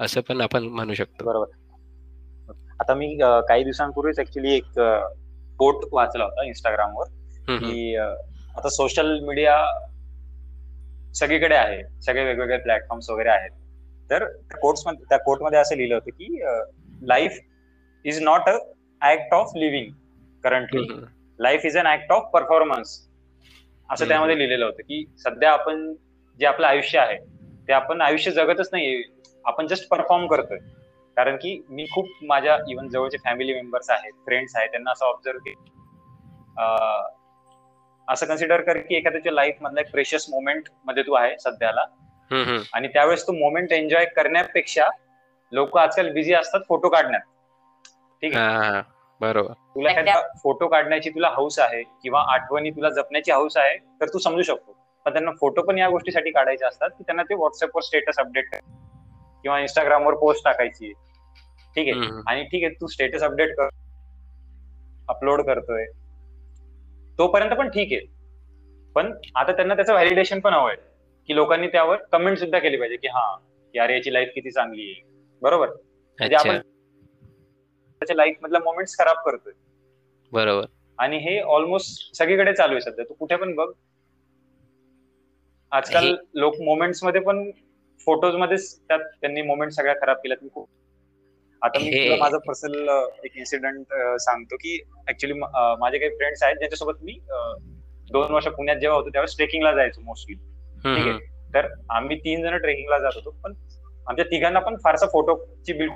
असं पण आपण म्हणू शकतो. बरोबर. आता मी काही दिवसांपूर्वीच ऍक्च्युली एक कोट वाचला होता इंस्टाग्रामवर की आता सोशल मीडिया सगळीकडे आहे. सगळे वेगवेगळे प्लॅटफॉर्म्स वगैरे आहेत. तर कोर्ट्स त्या कोर्टमध्ये असं लिहिलं होतं की life is not a act of living currently life is an act of performance असं त्यामध्ये लिहिलेलं होतं की सध्या आपण जे आपलं आयुष्य आहे ते आपण आयुष्य जगतच नाही आपण जस्ट परफॉर्म करतोय. कारण की मी खूप माझ्या इव्हन जवळचे फॅमिली मेंबर्स आहेत फ्रेंड्स आहेत त्यांना असं ऑब्झर्व की असं कन्सिडर कर की एखाद्याच्या लाईफ मधला एक प्रेशियस मोमेंटमध्ये तू आहे सध्याला. आणि त्यावेळेस तू मोमेंट एन्जॉय करण्यापेक्षा लोक आजकाल बिझी असतात फोटो काढण्यात. ठीक आहे? बरोबर. तुला एखादा फोटो काढण्याची तुला हौस आहे किंवा आठवणी तुला जपण्याची हौस आहे तर तू समजू शकतो. पण त्यांना फोटो पण या गोष्टीसाठी काढायचे असतात की त्यांना ते व्हॉट्सअपवर स्टेटस अपडेट किंवा इंस्टाग्रामवर पोस्ट टाकायची. ठीक आहे? आणि ठीक आहे तू स्टेटस अपडेट कर. अपलोड करतोय. तोपर्यंत पण ठीक आहे. पण आता त्यांना त्याचं व्हॅलिडेशन पण हवंय. की लोकांनी त्यावर कमेंट सुद्धा केली पाहिजे की हा यार याची लाईफ किती चांगली आहे. बरोबर? म्हणजे आपण त्याच्या लाईफ मधल्या मोमेंट्स खराब करतोय. बरोबर. आणि हे ऑलमोस्ट सगळीकडे चालू आहे सध्या. तू कुठे पण बघ. आजकाल लोक मोमेंट्समध्ये पण फोटोज मध्येच त्यात त्यांनी मोमेंट सगळ्या खराब केल्यात. मी खूप आता मी तुला माझं पर्सनल एक इन्सिडेंट सांगतो की ऍक्च्युली माझे काही फ्रेंड्स आहेत ज्यांच्यासोबत मी दोन वर्ष पुण्यात जेव्हा होतो तेव्हा ट्रेकिंगला जायचो मोस्टली ठीक आहे? तर आम्ही तीन जण ट्रेकिंगला जात होतो पण आमच्या तिघांना पण फारसा फोटोची बिल्ड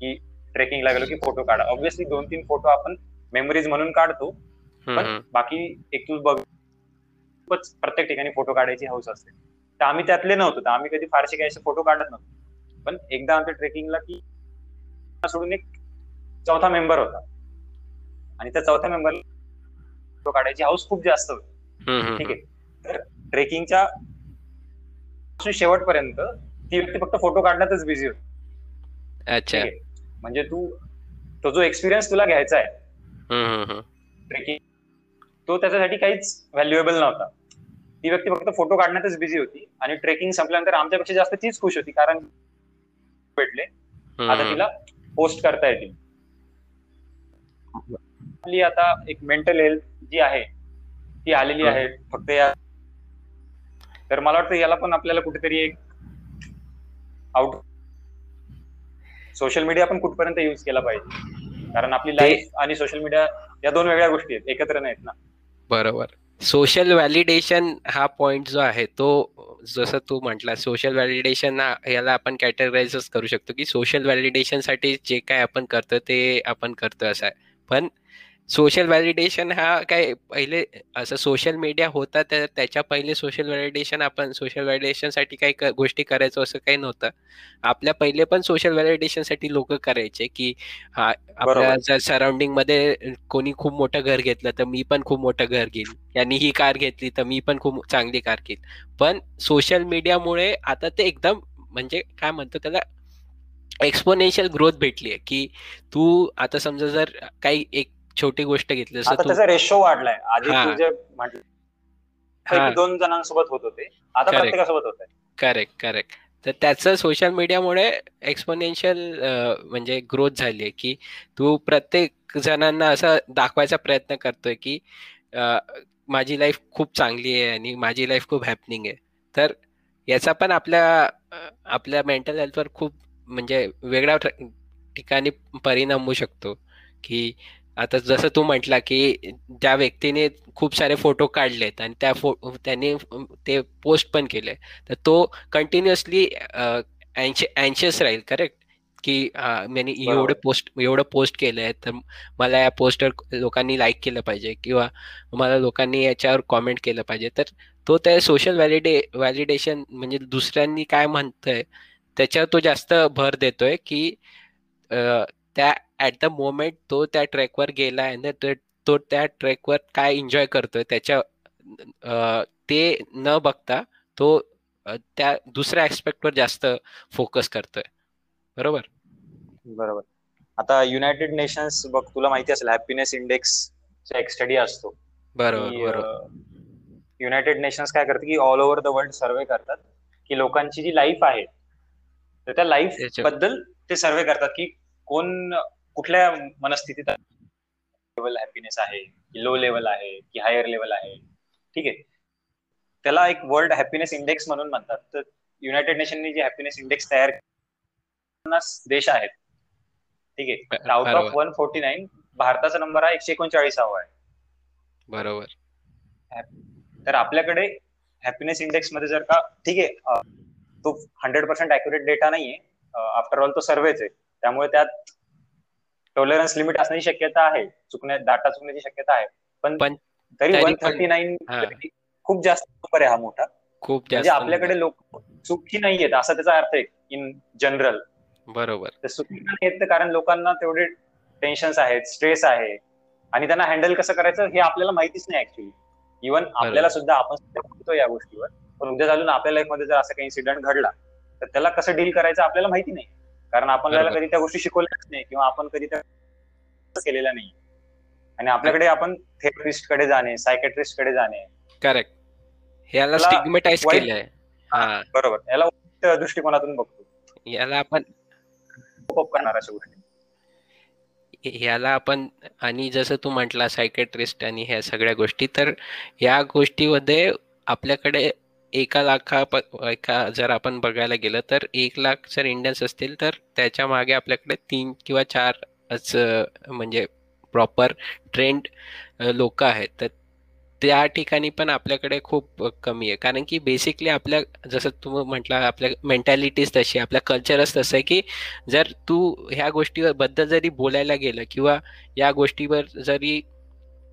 की ट्रेकिंगला गेलो की फोटो काढा. ऑब्व्हियसली दोन तीन फोटो आपण मेमरीज म्हणून काढतो पण बाकी एक तू बघ प्रत्येक ठिकाणी फोटो काढायची हौस असते. तर आम्ही त्यातले नव्हतो. तर आम्ही कधी फारसे काही असे फोटो काढत नव्हतो. पण एकदा आमच्या ट्रेकिंगला की सोडून एक चौथा मेंबर होता. आणि त्या चौथ्या मेंबर फोटो काढायची हाऊस खूप जास्त होती. ठीक आहे. तर ट्रेकिंगच्या शेवटपर्यंत ती व्यक्ती फक्त फोटो काढण्यातच बिझी होती. अच्छा. म्हणजे तू तो जो एक्सपिरियन्स तुला घ्यायचा आहे ट्रेकिंग तो त्याच्यासाठी काहीच व्हॅल्युएबल नव्हता. ती व्यक्ती फक्त फोटो काढण्यातच बिझी होती आणि ट्रेकिंग संपल्यानंतर आमच्यापेक्षा जास्त तीच खुश होती कारण भेटले. आता तिला पोस्ट करता येतील. आपली आता एक मेंटल हेल्थ जी आहे ती आलेली आहे फक्त या तर मला वाटतं याला पण आपल्याला कुठेतरी एक आउट सोशल मीडिया पण कुठपर्यंत युज केला पाहिजे. कारण आपली लाईफ आणि सोशल मीडिया या दोन वेगळ्या गोष्टी आहेत एकत्र नाहीत ना. बरोबर. सोशल व्हॅलिडेशन हा पॉइंट जो आहे तो जसं तू म्हटला सोशल व्हॅलिडेशन याला आपण कॅटेगराईजच करू शकतो की सोशल व्हॅलिडेशनसाठी जे काय आपण करतो ते आपण करतो असं आहे. पण सोशल व्हॅलिडेशन हा काय पहिले असं सोशल मीडिया होता तर त्याच्या पहिले सोशल व्हॅलिडेशन आपण सोशल व्हॅलिडेशनसाठी काही गोष्टी करायचो असं काही नव्हतं. आपल्या पहिले पण सोशल व्हॅलिडेशनसाठी लोक करायचे की हा आपल्या जर सराउंडिंगमध्ये कोणी खूप मोठं घर घेतलं तर मी पण खूप मोठं घर घेईन. यांनी ही कार घेतली तर मी पण खूप चांगली कार घेईन. पण सोशल मीडियामुळे आता ते एकदम म्हणजे काय म्हणतो त्याला एक्सपोनेन्शियल ग्रोथ भेटली आहे की तू आता समजा जर काही एक छोटी गोष्ट घेतली त्याचा रेशो वाढलाय. आधी म्हटलं दोन जणांसोबत होत होते. आता प्रत्येकासोबत होत करेक्ट करेक्ट तर त्याचं सोशल मीडियामुळे एक्सपोनेन्शियल म्हणजे ग्रोथ झाली आहे की तू प्रत्येक जणांना असं दाखवायचा प्रयत्न करतोय की माझी लाईफ खूप चांगली आहे आणि माझी लाईफ खूप हॅपनिंग आहे. तर याचा पण आपल्या आपल्या मेंटल हेल्थवर खूप म्हणजे वेगळ्या ठिकाणी परिणाम होऊ शकतो. की आता जसं तू म्हटला की त्या व्यक्तीने खूप सारे फोटो काढलेत आणि त्या फो त्याने ते पोस्ट पण केले तर तो कंटिन्युअसली अँशियस राहील करेक्ट की मी एवढे पोस्ट एवढं पोस्ट केलंय तर मला या पोस्टवर लोकांनी लाईक केलं पाहिजे किंवा मला लोकांनी याच्यावर कॉमेंट केलं पाहिजे. तर तो त्या सोशल व्हॅलिडे व्हॅलिडेशन म्हणजे दुसऱ्यांनी काय म्हणतंय त्याच्यावर तो जास्त भर देतोय की त्या ऍट द मोमेंट तो त्या ट्रॅकवर गेला आणि तो त्या ट्रॅकवर काय एन्जॉय करतोय त्याच्या ते न बघता तो त्या दुसऱ्या ऍस्पेक्टवर जास्त फोकस करतोय. बरोबर? बरोबर. आता युनायटेड नेशन्स बघ तुला माहिती असेल हॅपीनेस इंडेक्स एक स्टडी असतो. बरोबर युनायटेड नेशन्स काय करते की all over the world survey करतात की लोकांची जी लाईफ आहे तर त्या लाईफबद्दल ते सर्वे करतात की कोण कुठल्या मनस्थितीत लेवल हॅपीनेस आहे की लो लेवल आहे की हायर लेवल आहे? ठीक आहे. त्याला एक वर्ल्ड हॅपीनेस इंडेक्स म्हणून म्हणतात. तर युनायटेड नेशननी जे हॅपीनेस इंडेक्स तयार देश आहेत. ठीक आहे. Out of one forty nine भारताचा नंबर हा एकशे एकोणचाळीसावा आहे. बरोबर. तर आपल्याकडे हॅपीनेस इंडेक्समध्ये जर का ठीक आहे तो हंड्रेड पर्सेंट अॅक्युरेट डेटा नाहीये. आफ्टर ऑल तो सर्वेच आहे. त्यामुळे त्यात टॉलरन्स लिमिट असण्याची शक्यता आहे. चुकण्या डाटा चुकण्याची शक्यता आहे. पण तरी वन थर्टी नाईन खूप जास्त नंबर आहे हा मोठा. खूप म्हणजे आपल्याकडे लोक चुकी नाहीयेत असा त्याचा अर्थ आहे इन जनरल बरोबर. चुकी नाही येत कारण लोकांना तेवढे टेन्शन आहेत स्ट्रेस आहे. आणि त्यांना हँडल कसं करायचं हे आपल्याला माहितीच नाही ऍक्च्युली इव्हन आपल्याला सुद्धा आपण बोलतो या गोष्टीवर. पण उद्या चालून आपल्या लाईफमध्ये जर असा काही इन्सिडेंट घडला तर त्याला कसं डील करायचं आपल्याला माहिती नाही. कारण आपल्याला कधी त्या गोष्टी शिकवल्याच नाही किंवा आपण कधी त्या केलेल्या नाही. आणि आपल्याकडे आपण थेरपिस्टकडे जाणे सायकेट्रिस्टकडे जाणे. करेक्ट. याला स्टिग्मेटाइज केलंय. बरोबर. याला दृष्टिकोनातून बघतो. याला आपण करणार अशा गोष्टी. ह्याला आपण आणि जसं तू म्हटला सायकेट्रिस्ट आणि ह्या सगळ्या गोष्टी तर या गोष्टीमध्ये आपल्याकडे एका लाखा एका जर आपण बघायला गेलं तर एक लाख जर इंडियन्स असतील तर त्याच्यामागे आपल्याकडे तीन किंवा चारच म्हणजे प्रॉपर ट्रेंड लोक आहेत. तर त्या ठिकाणी पण आपल्याकडे खूप कमी आहे. कारण की बेसिकली आपल्या जसं तू म्हटलं आपल्या मेंटॅलिटीज तशी आपल्या कल्चरच तसं आहे की जर तू ह्या गोष्टीवर बद्दल जरी बोलायला गेलं किंवा या गोष्टीवर जरी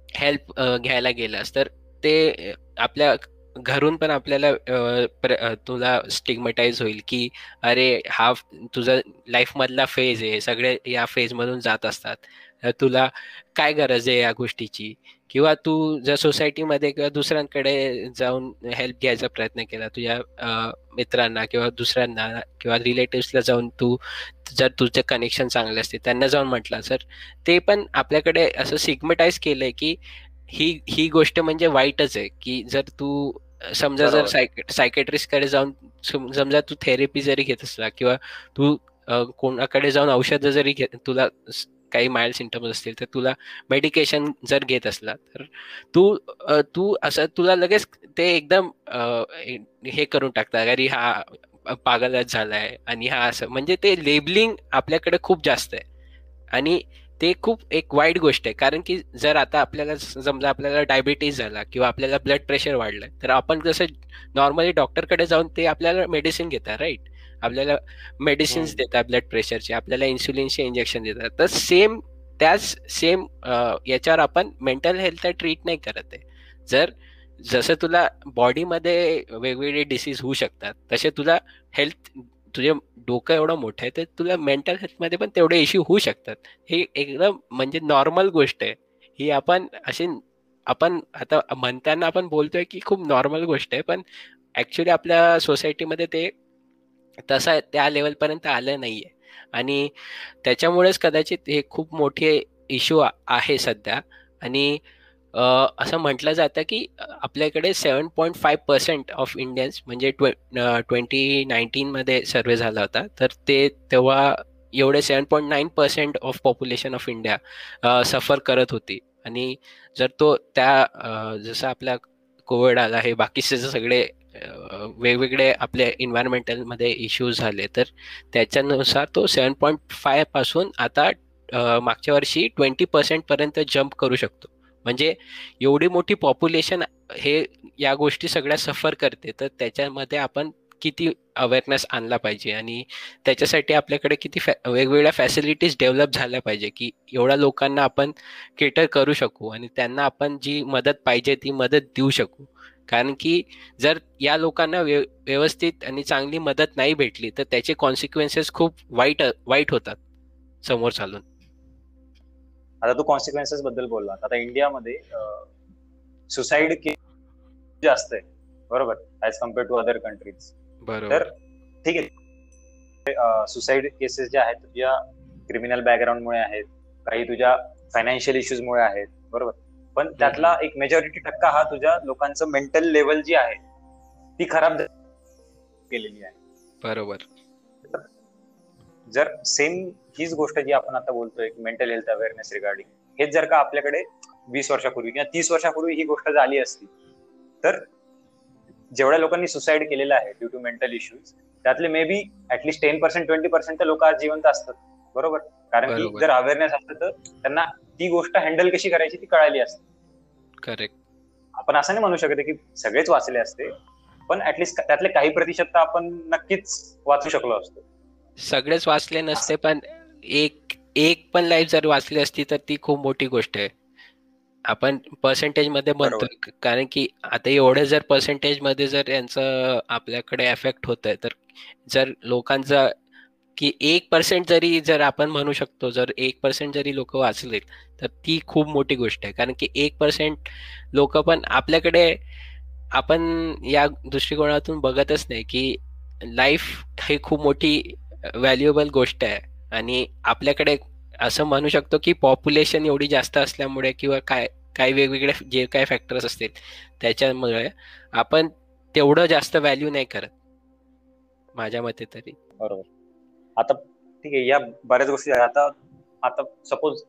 हेल्प घ्यायला गेलास तर ते आपल्या घरून पण आपल्याला तुला स्टिग्मटाईज होईल की अरे हा तुझा लाईफमधला फेज आहे. सगळे या फेजमधून जात असतात. तुला काय गरज आहे या गोष्टीची? किंवा तू जर सोसायटीमध्ये किंवा दुसऱ्यांकडे जाऊन हेल्प घ्यायचा प्रयत्न केला तुझ्या मित्रांना किंवा दुसऱ्यांना किंवा रिलेटिव्सला जाऊन तू जर तुझे कनेक्शन चांगले असते त्यांना जाऊन म्हटलं सर ते पण आपल्याकडे असं सिग्मटाईज केलंय की ही ही गोष्ट म्हणजे वाईटच आहे. की जर तू समजा जर सायकेट्रिस्टकडे जाऊन समजा तू थेरपी जरी घेत असला किंवा तू कोणाकडे जाऊन औषध जरी घेत तुला काही माइल्ड सिमटम्स असतील तर तुला मेडिकेशन जर घेत असला तर तू तू असं तुला लगेच ते एकदम हे करून टाकतात अरे हा पागलच झालाय आणि हा असं. म्हणजे ते लेबलिंग आपल्याकडे खूप जास्त आहे. आणि ते खूप एक वाईट गोष्ट आहे. कारण की जर आता आपल्याला समजा आपल्याला डायबिटीज झाला किंवा आपल्याला ब्लड प्रेशर वाढलं तर आपण जसं नॉर्मली डॉक्टरकडे जाऊन ते आपल्याला मेडिसिन घेतात राईट? आपल्याला मेडिसिन्स देतात ब्लड प्रेशरचे आपल्याला इन्सुलिनचे इंजेक्शन देतात. तर सेम त्याच सेम याच्यावर आपण मेंटल हेल्थ ट्रीट नाही करत आहे. जर जसं तुला बॉडीमध्ये वेगवेगळे डिसीज होऊ शकतात तसे तुला हेल्थ तुझे डोकं एवढं मोठं आहे तर तुला मेंटल हेल्थमध्ये पण तेवढे इश्यू होऊ शकतात. हे एकदम म्हणजे नॉर्मल गोष्ट आहे. ही आपण अशी आपण आता म्हणताना आपण बोलतोय की खूप नॉर्मल गोष्ट आहे पण ॲक्च्युली आपल्या सोसायटीमध्ये ते तसं त्या लेवलपर्यंत आलं नाही आहे आणि त्याच्यामुळेच कदाचित हे खूप मोठे इश्यू आहे सध्या. आणि असं म्हटलं जातं की आपल्याकडे seven point five percent of Indians म्हणजे ट्वे ट्वेंटी नाईन्टीनमध्ये सर्वे झाला होता. तर ते तेव्हा एवढे seven point nine percent of population of India suffer करत होती. आणि जर तो त्या जसं आपल्या कोविड आला हे बाकीचे सगळे वेगवेगळे आपले इन्व्हायरमेंटलमध्ये इश्यूज झाले तर त्याच्यानुसार तो सेवन पॉईंट फायपासून आता मागच्या वर्षी ट्वेंटी पर्सेंटपर्यंत जंप जम्प करू शकतो. म्हणजे एवढी मोठी पॉप्युलेशन हे या गोष्टी सगळ्या सफर करते. तर त्याच्यामध्ये आपण किती अवेअरनेस आणला पाहिजे आणि त्याच्यासाठी आपल्याकडे किती फॅ वेगवेगळ्या फॅसिलिटीज डेव्हलप झाल्या पाहिजे की एवढ्या लोकांना आपण केटर करू शकू आणि त्यांना आपण जी मदत पाहिजे ती मदत देऊ शकू. कारण की जर या लोकांना व्यवस्थित आणि चांगली मदत नाही भेटली तर त्याचे कॉन्सिक्वेन्सेस खूप वाईट वाईट होतात समोर चालून. आता तू कॉन्सिक्वेन्सेस बद्दल बोलला. आता इंडियामध्ये सुसाईड केस जास्त आहे. बरोबर? As compare to other countries तर ठीक आहे. सुसाईड केसेस ज्या आहेत तुझ्या क्रिमिनल बॅकग्राऊंडमुळे आहेत. काही तुझ्या फायनान्शियल इश्यूजमुळे आहेत. बरोबर? पण त्यातला एक मेजॉरिटी टक्का हा तुझ्या लोकांचं मेंटल लेवल जी आहे ती खराब केलेली आहे. बरोबर. जर सेम हीच गोष्ट जी आपण आता बोलतोय मेंटल हेल्थ अवेअरनेस रिगार्डिंग हेच जर का आपल्याकडे वीस वर्षापूर्वी किंवा तीस वर्षापूर्वी ही गोष्ट झाली असती तर जेवढ्या लोकांनी सुसाईड केलेलं आहे ड्यू टू मेंटल इश्यूज त्यातले may be at least ten percent twenty percent लोक आज जिवंत असतात. बरोबर? कारण की जर अवेअरनेस असतं तर त्यांना ती गोष्ट हँडल कशी करायची ती कळाली असते. करेक्ट आपण असं नाही म्हणू शकत की सगळेच वाचले असते पण ऍटलीस्ट त्यातले काही प्रतिशत आपण नक्कीच वाचू शकलो असतो. सगळेच वाचले नसते पण एक एक पण लाईफ जर वाचली असती तर ती खूप मोठी गोष्ट आहे. आपण पर्सेंटेजमध्ये म्हणतो कारण की आता एवढं जर पर्सेंटेजमध्ये जर यांचं आपल्याकडे एफेक्ट होत आहे तर जर लोकांचा की एक पर्सेंट जरी जर आपण म्हणू शकतो जर एक पर्सेंट जरी लोक वाचले तर ती खूप मोठी गोष्ट आहे. कारण की एक पर्सेंट लोक पण आपल्याकडे आपण या दृष्टिकोनातून बघतच नाही की लाईफ ही खूप मोठी व्हॅल्युएबल गोष्ट आहे. आणि आपल्याकडे असं म्हणू शकतो की पॉप्युलेशन एवढी जास्त असल्यामुळे किंवा काय काही वेगवेगळे जे काय फॅक्टर्स असतील त्याच्यामुळे आपण तेवढं जास्त व्हॅल्यू नाही करत. माझ्या मते तरी. बरोबर. आता ठीक आहे या बऱ्याच गोष्टी आता आता सपोज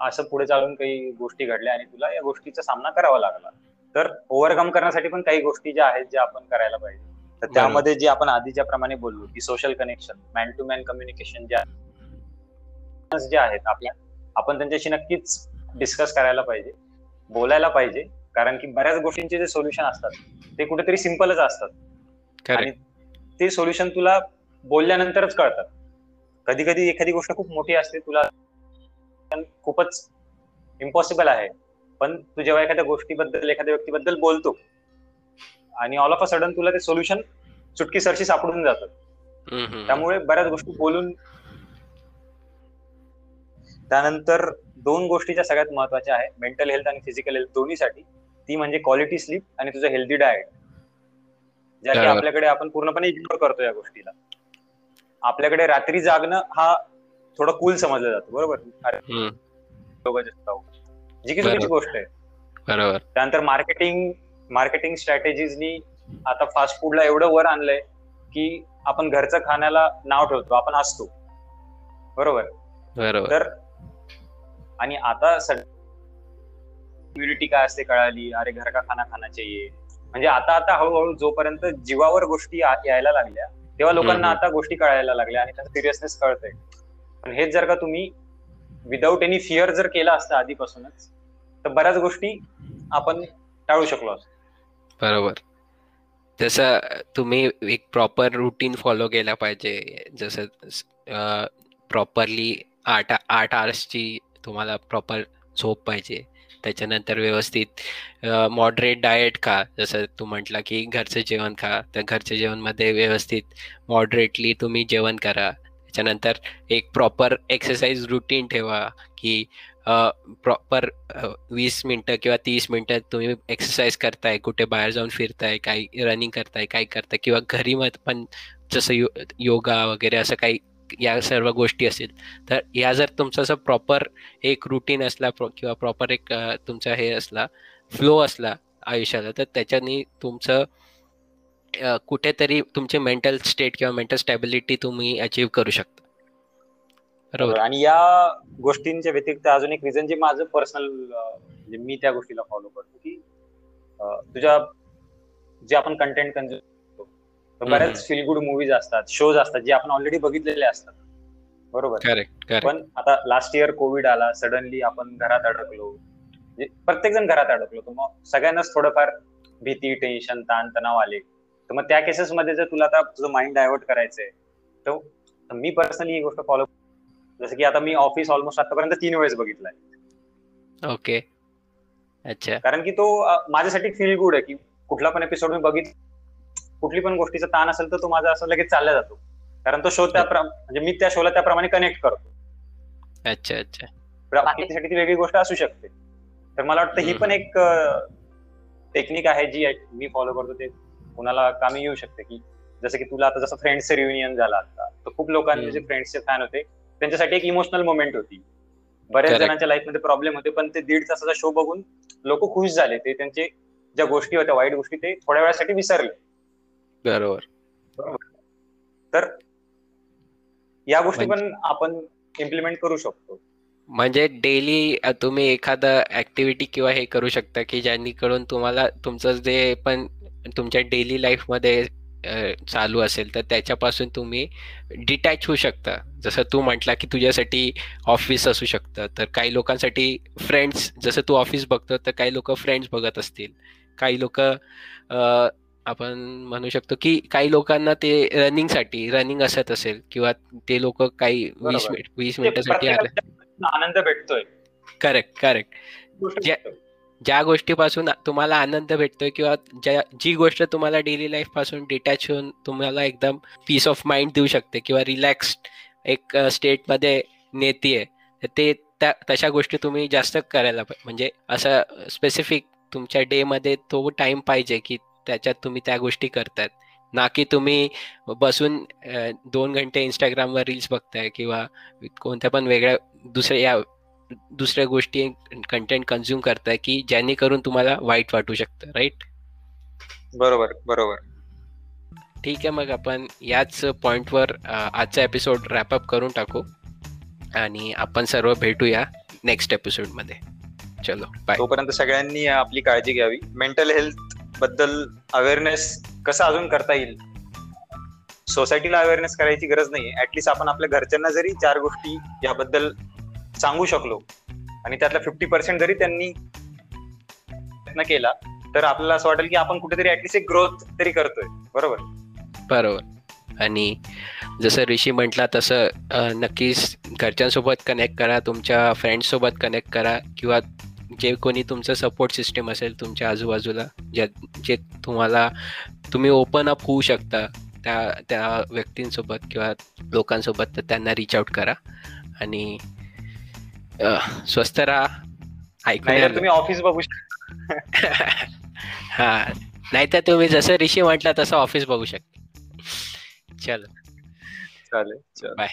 असं पुढे चालून काही गोष्टी घडल्या आणि तुला या गोष्टीचा सामना करावा लागला. तर ओव्हरकम करण्यासाठी पण काही गोष्टी ज्या आहेत ज्या आपण करायला पाहिजे. तर त्यामध्ये जे आपण आधीच्या प्रमाणे बोललो की social connection man to man communication ज्या जे आहेत आपल्या आपण त्यांच्याशी नक्कीच डिस्कस करायला पाहिजे बोलायला पाहिजे कारण की बऱ्याच गोष्टींचे जे सोल्युशन असतात ते कुठेतरी सिम्पलच असतात. आणि ते सोल्युशन तुला बोलल्यानंतरच कळतात. कधी कधी एखादी गोष्ट खूप मोठी असते तुला खूपच इम्पॉसिबल आहे. पण तू जेव्हा एखाद्या गोष्टीबद्दल एखाद्या व्यक्तीबद्दल बोलतो आणि ऑल ऑफ अ सडन तुला ते सोल्युशन चुटकी सरशी सापडून जातात त्यामुळे बऱ्याच गोष्टी बोलून त्यानंतर दोन गोष्टीच्या सगळ्यात महत्त्वाच्या आहे मेंटल हेल्थ आणि फिजिकल हेल्थ दोन्हीसाठी. ती म्हणजे क्वालिटी स्लीप आणि तुझं हेल्दी डाएट ज्या की आपल्याकडे आपण पूर्णपणे इग्नोर करतो या गोष्टीला. आपल्याकडे रात्री जागणं हा थोडं कूल समजलं जातं. बरोबर? जी की चुकीची गोष्ट आहे. बरोबर. त्यानंतर मार्केटिंग मार्केटिंग स्ट्रॅटेजीजनी आता फास्ट फूडला एवढं वर आणलंय की आपण घरचं खाण्याला नाव ठेवतो आपण असतो बरोबर? तर आणि आता इम्युनिटी काय असते कळाली? अरे घर का खाना खाना चाहिए म्हणजे आता आता हळूहळू जोपर्यंत जीवावर गोष्टी यायला लागल्या तेव्हा लोकांना आता गोष्टी कळायला लागल्या आणि त्यांचं सिरियसनेस कळतंय. पण हेच जर का तुम्ही विदाऊट एनी फिअर जर केला असतं आधीपासूनच तर बऱ्याच गोष्टी आपण टाळू शकलो असतो. बरोबर. जसं तुम्ही एक प्रॉपर रुटीन फॉलो केला पाहिजे. जसं प्रॉपरली आठ आठ आवर्सची तुम्हाला प्रॉपर झोप पाहिजे. त्याच्यानंतर व्यवस्थित मॉडरेट डाएट खा. जसं तू म्हटला की घरचं जेवण खा. तर घरच्या जेवणमध्ये व्यवस्थित मॉडरेटली तुम्ही जेवण करा. त्याच्यानंतर एक प्रॉपर एक्सरसाइज रुटीन ठेवा की प्रॉपर वीस मिनटं किंवा तीस मिनटं तुम्ही एक्सरसाइज करताय कुठे बाहेर जाऊन फिरताय काही रनिंग करताय काय करताय किंवा घरी मग पण जसं यो योगा वगैरे असं काही या सर्व गोष्टी असतील तर या जर तुमचं असं प्रॉपर एक रुटीन असला किंवा प्रॉपर एक तुमचा हे असला फ्लो असला आयुष्याला तर त्याच्यानी तुमचं कुठेतरी तुमचे मेंटल स्टेट किंवा मेंटल स्टॅबिलिटी तुम्ही अचीव्ह करू शकता. बरोबर? आणि या गोष्टींच्या व्यतिरिक्त अजून एक रिझन जे माझं पर्सनल म्हणजे मी त्या गोष्टीला फॉलो करतो की तुझ्या जे आपण कंटेंट कन्झ्युम करतो बऱ्याच फील गुड मुव्हीज असतात शोज असतात जे आपण ऑलरेडी बघितलेले असतात. बरोबर? पण आता लास्ट इयर कोविड आला सडनली आपण घरात अडकलो. म्हणजे प्रत्येक जण घरात अडकलो तर मग सगळ्यांनाच थोडंफार भीती टेन्शन ताण तणाव आले. तर मग त्या केसेसमध्ये जर तुला आता तुझं माइंड डायव्हर्ट करायचंय तर मी पर्सनली ही गोष्ट फॉलो जसं की आता मी ऑफिस ऑलमोस्ट आतापर्यंत तीन वेळेस बघितलाय. ओके अच्छा. कारण की तो माझ्यासाठी फील गुड आहे की कुठला पण एपिसोड मी बघित कुठली पण गोष्टीचा ताण असेल तर तो माझा असं लगेच चालला जातो. कारण तो शो त्या म्हणजे मी त्या शोला त्याप्रमाणे कनेक्ट करतो. अच्छा अच्छा. बाकीसाठी ती वेगळी गोष्ट असू शकते. तर मला वाटतं ही पण एक टेक्निक आहे जी मी फॉलो करतो ते. कुणाला कामी येऊ शकते की जसं की तुला आता जसं फ्रेंड्सचं रियुनियन झाला आता तर खूप लोकांचे जे फ्रेंड्सचे फॅन होते त्यांच्यासाठी एक इमोशनल मोमेंट होती. बऱ्याच जणांच्या लाईफमध्ये प्रॉब्लेम होते पण ते दीड तासाचा शो बघून लोक खुश झाले. ते त्यांचे ज्या गोष्टी होत्या वाईट गोष्टी ते थोड्या वेळासाठी विसरले. बरोबर. तर या गोष्टी पण आपण इम्प्लिमेंट करू शकतो. म्हणजे डेली तुम्ही एखादं ऍक्टिव्हिटी किंवा हे करू शकता की ज्यांनीकडून तुम्हाला तुमचं जे पण तुमच्या डेली लाईफमध्ये चालू असेल तर त्याच्यापासून तुम्ही डिटॅच होऊ शकता. जसं तू म्हटला की तुझ्यासाठी ऑफिस असू शकतं तर काही लोकांसाठी फ्रेंड्स जसं तू ऑफिस बघतो तर काही लोक फ्रेंड्स बघत असतील. काही लोक आपण म्हणू शकतो की काही लोकांना ते रनिंगसाठी रनिंग असत असेल किंवा ते लोक काही वीस मिनिट वीस मिनिटासाठी आनंद भेटतोय. करेक्ट करेक्ट ज्या गोष्टीपासून तुम्हाला आनंद भेटतोय किंवा ज्या जी गोष्ट तुम्हाला डेली लाईफपासून डिटॅच होऊन तुम्हाला एकदम पीस ऑफ माइंड देऊ शकते किंवा रिलॅक्स एक स्टेटमध्ये नेतीये ते त्या तशा गोष्टी तुम्ही जास्त करायला पाहिजे म्हणजे असं स्पेसिफिक तुमच्या डे मध्ये तो टाइम पाहिजे की त्याच्यात तुम्ही त्या गोष्टी करतायत. ना की तुम्ही बसून दोन घंटे इंस्टाग्रामवर रील्स बघताय किंवा कोणत्या पण वेगळ्या दुसऱ्या या दुसऱ्या गोष्टी कंटेंट कन्झ्युम करताय की ज्यांनी करून तुम्हाला वाईट वाटू शकतं राईट बरोबर बरोबर. ठीक आहे मग आपण याच पॉइंटवर आजचा एपिसोड रॅपअप करून टाकू आणि आपण सर्व भेटूया नेक्स्ट एपिसोडमध्ये चलो बाय तोपर्यंत सगळ्यांनी आपली काळजी घ्यावी. मेंटल हेल्थबद्दल अवेअरनेस कसं अजून करता येईल? सोसायटीला अवेअरनेस करायची गरज नाही ऍटलिस्ट आपण आपल्या घरच्यांना जरी चार गोष्टी याबद्दल सांगू शकलो. आणि त्यातला फिफ्टी पर्सेंट जरी त्यांनी प्रयत्न केला तर आपल्याला असं वाटेल की आपण कुठेतरी ऍटलिस्ट एक ग्रोथ तरी करतोय. बरोबर? बरोबर. आणि जसं ऋषी म्हटला तसं नक्कीच घरच्यांसोबत कनेक्ट करा तुमच्या फ्रेंड्ससोबत कनेक्ट करा किंवा जे कोणी तुमचं सपोर्ट सिस्टम असेल तुमच्या आजूबाजूला ज्या जे तुम्हाला तुम्ही ओपन अप होऊ शकता त्या त्या व्यक्तींसोबत किंवा लोकांसोबत तर त्यांना रीच आउट करा. आणि स्वस्त राहा. तुम्ही ऑफिस बघू शकता. हा. नाहीतर तुम्ही जसं ऋषी म्हटलं तसं ऑफिस बघू शकता. चलो. चालेल बाय